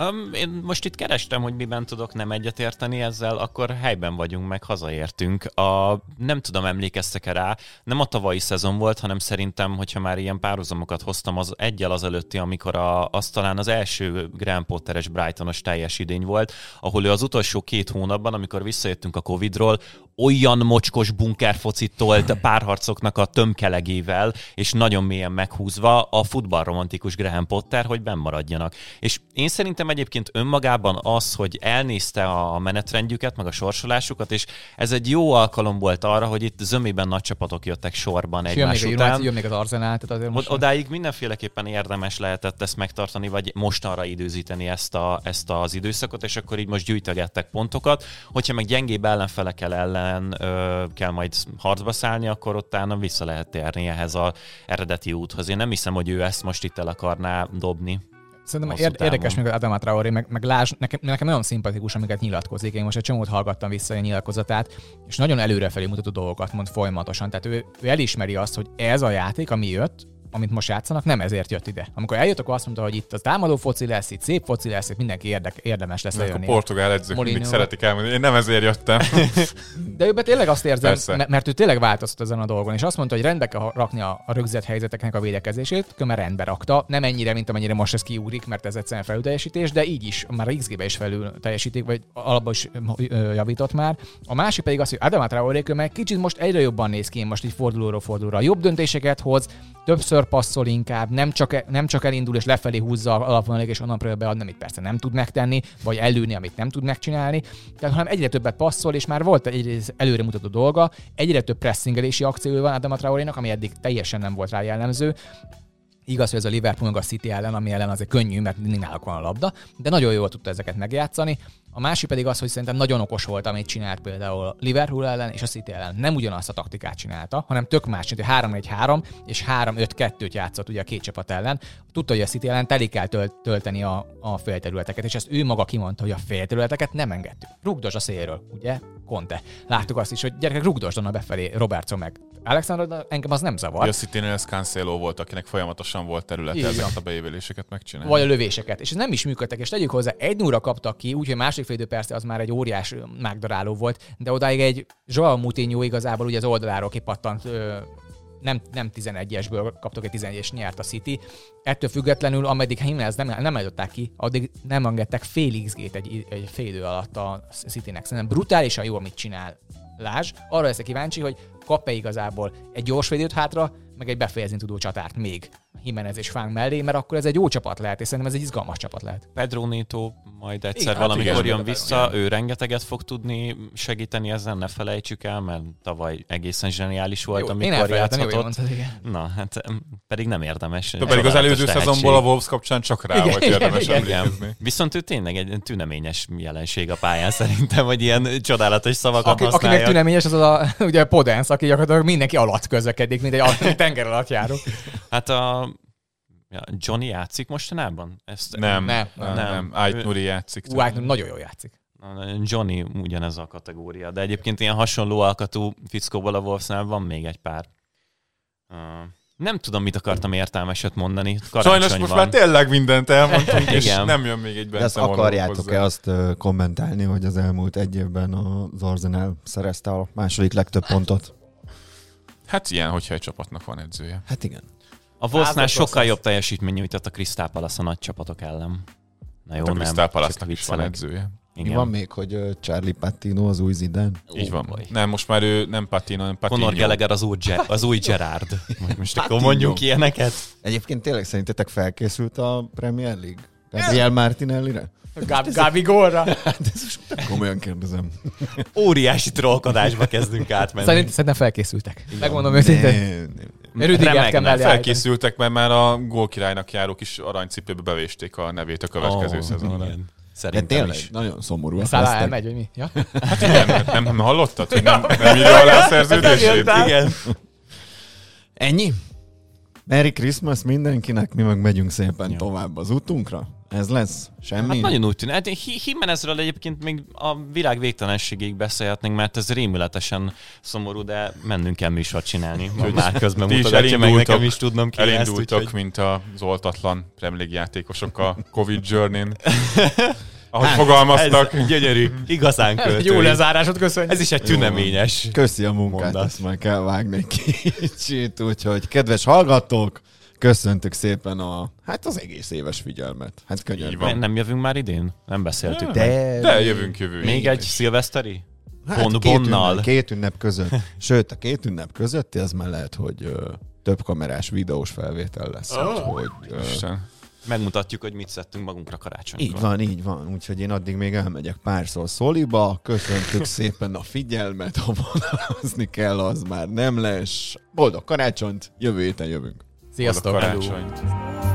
Um, én most itt kerestem, hogy miben tudok nem egyetérteni ezzel, akkor helyben vagyunk, meg hazaértünk. A, nem tudom, emlékeztek-e rá, nem a tavalyi szezon volt, hanem szerintem, hogyha már ilyen párhuzamokat hoztam, az egyel az előtti, amikor a, az talán az első Grand Potteres Brightonos teljes idény volt, ahol ő az utolsó két hónapban, amikor visszajöttünk a Covidról, olyan mocskos bunkerfocit tolt párharcoknak a tömkelegével, és nagyon mélyen meghúzva a futballromantikus Graham Potter, hogy bennmaradjanak. És én szerintem egyébként önmagában az, hogy elnézte a menetrendjüket, meg a sorsolásukat, és ez egy jó alkalom volt arra, hogy itt zömében nagy csapatok jöttek sorban És jön még, egymás után. Jön még az Arsenal, tehát azért most... Od- odáig mindenféleképpen érdemes lehetett ezt megtartani, vagy mostanra időzíteni ezt, a, ezt az időszakot, és akkor így most gyűjtögettek pontokat. Hogyha meg gyengébb ellenfelekkel ellen ö, kell majd harcba szállni, akkor utána vissza lehet térni ehhez az eredeti úthoz. Én nem hiszem, hogy ő ezt most itt el akarná dobni. Szerintem hosszú ér- érdekes még az Adama Traoré, meg, meg Lázs, nekem, nekem nagyon szimpatikus, amiket nyilatkozik. Én most egy csomót hallgattam vissza a nyilatkozatát, és nagyon előrefelé mutató dolgokat mond folyamatosan. Tehát ő, ő elismeri azt, hogy ez a játék, ami jött, amit most játszanak, nem ezért jött ide. Amikor eljött, akkor azt mondta, hogy itt az támadó foci lesz, itt szép foci lesz, itt mindenki érdek, érdemes lesz Ezek a lejönni. portugál edzők mindig Mourinho. szeretik elmondani, én nem ezért jöttem. (laughs) De ő tényleg azt érzem, Persze. me- mert ő tényleg változtat ezen a dolgon, és azt mondta, hogy rendbe kell rakni a, a rögzített helyzeteknek a védekezését, kömmel rendbe rakta. Nem ennyire, mint amennyire most ez kiúrik, mert ez egyszerűen felülteljesítés, de így is, már a XG-be is felül teljesítik, vagy alapban is javított már. A másik pedig az, hogy Adama Traoré meg kicsit most egyre jobban néz ki, most így fordulóról fordulóra. Jobb döntéseket hoz, többször passzol inkább, nem csak, nem csak elindul és lefelé húzza alapvonalig, és onnan próbál beadni, amit persze nem tud megtenni, vagy előni, amit nem tud megcsinálni, tehát hanem egyre többet passzol, és már volt egy előremutató dolga, egyre több pressingelési akciója van Adama Traorénak, ami eddig teljesen nem volt rá jellemző. Igaz, hogy ez a Liverpool meg a City ellen, ami ellen azért könnyű, mert mindig náluk van a labda, de nagyon jól tudta ezeket megjátszani. A másik pedig az, hogy szerintem nagyon okos volt, amit csinált például Liverpool ellen és a City ellen. Nem ugyanazt a taktikát csinálta, hanem tök más, mint 3-1-3 és 3-5-2-t játszott ugye a két csapat ellen. Tudta, hogy a City ellen teli kell tölt, tölteni a, a félterületeket, és ezt ő maga kimondta, hogy a félterületeket nem engedtük. Rugdos a szélről, ugye? Conte. Láttuk azt is, hogy gyerekek rugdosdon a befelé, Robertson meg. Alexander, engem az nem zavar. City ez Cancelo volt, akinek folyamatosan volt területe Így ezeket a beépüléseket megcsinálni. vagy a lövéseket. És ez nem is működtek, és tegyük hozzá, egy núra kaptak ki, úgyhogy második félidő persze az már egy óriás ö, mágdaráló volt, de odáig egy Joao Moutinho igazából ugye az oldaláról kipattant, ö, nem, nem 11-esből kaptok egy 11 es nyert a City. Ettől függetlenül, ameddig Jimenez nem, nem adották ki, addig nem engedtek fél XG-t egy, egy fél idő alatt a Citynek. Szerintem brutálisan jó, amit csinál Lázs. Arra leszek kíváncsi, hogy kap-e igazából egy gyors védőt hátra, meg egy befejezni tudó csatárt még Jimenez és Fánk mellé, mert akkor ez egy jó csapat lehet, és szerintem ez egy izgalmas csapat lehet. Pedro Neto majd egyszer Igen, igen, valamikor igen. jön vissza, ő rengeteget fog tudni segíteni ezen, ne felejtsük el, mert tavaly egészen zseniális volt, Jó, amikor jó, játszhatott. mondtad, igen. Na, hát pedig nem érdemes. De pedig az előző tehetség. szezonból a Wolves kapcsán csak rá Igen, volt érdemes igen, Igen. Viszont ő tényleg egy tüneményes jelenség a pályán szerintem, hogy ilyen csodálatos szavakat Aki, akinek használja. tüneményes, az a, ugye Podens, aki gyakorlatilag mindenki alatt közlekedik, mint egy (laughs) tenger alatt járó. Hát a ja, Johnny játszik mostanában? Ezt, Nem, Nem, nem, nem. Nuri játszik. Ú, nagyon jól játszik. Johnny ugyanez a kategória, de egyébként ilyen hasonló alkatú fickóból a Wolfsnál van még egy pár. Uh, nem tudom, mit akartam értelmeset mondani. Karácsony Sajnos most már tényleg mindent elmondtunk, (laughs) és Igen. nem jön még egy De ezt Bence monológ akarjátok-e azt kommentálni, hogy az elmúlt egy évben az Arsenal szerezte a második legtöbb pontot? Hát ilyen, hogyha egy csapatnak van edzője. Hát igen. A Wolfsnál sokkal jobb teljesítmény nyújtott a Crystal Palace a nagy csapatok ellen. Na jó, Hát a nem. Crystal is van edzője. Mi Igen. van még, hogy Charlie Pattino az új Zidane? Így van. boy. Nem, most már ő nem Patino, hanem Patino. Conor Gallagher az új, Ge- az új Gerard. (laughs) Most akkor mondjuk ilyeneket. Egyébként tényleg szerintetek felkészült a Premier League? Gabriel Martinellire? Gab- Gabi Gólra. Hát most komolyan kérdezem. Óriási trollkodásba kezdünk átmenni. Szerint, szerintem felkészültek. Megmondom őszintén. Rüdigert kell mellé. Felkészültek, mert már a gólkirálynak járók is aranycipőbe bevésték a nevét a következő Ó, szezonra. igen. De Szerintem tényleg, is. nagyon szomorú. a Szállá lesztek. elmegy, vagy mi? Ja? (laughs) Hát igen, nem, nem hallottad, hogy nem, nem írja alá a szerződését? (laughs) Igen. Ennyi? Merry Christmas mindenkinek, mi meg megyünk szépen Jó. tovább az útunkra. Ez lesz? Semmi? Hát nagyon úgy tűnik. Hát Hi- Jimenezről egyébként még a világ végtelenségig beszélhetnénk, mert ez rémületesen szomorú, de mennünk kell műsort csinálni. Már közben mutogatja meg nekem is tudnom ki ezt, Elindultak, úgyhogy... mint az oltatlan Premier League játékosok a (laughs) Covid journey-n. (laughs) Ahogy Hát, fogalmaztak. Ez gyönyörű, igazán Ez egy költői. jó lezárásod, köszönjük. Ez is egy tüneményes. Köszi a munkát, Mondat. ezt már kell vágni kicsit, úgyhogy kedves hallgatók, köszöntük szépen a, hát az egész éves figyelmet. Hát könyörgöm. van. Nem jövünk már idén? Nem beszéltük meg. De, De jövünk jövő Még egy is. szilveszteri? hát Bon, két, bonnal. ünnep, két ünnep között. (laughs) Sőt, a két ünnep között ez már lehet, hogy ö, több kamerás videós felvétel lesz. Oh. Úgyhogy, ö, Isten. Megmutatjuk, hogy mit szedtünk magunkra karácsonykor. így van, így van. Úgyhogy én addig még elmegyek párszor szoliba. Köszöntük (laughs) szépen a figyelmet, ha vonalazni kell, az már nem lesz. Boldog karácsonyt, jövő héten jövünk. Sziasztok! Sziasztok.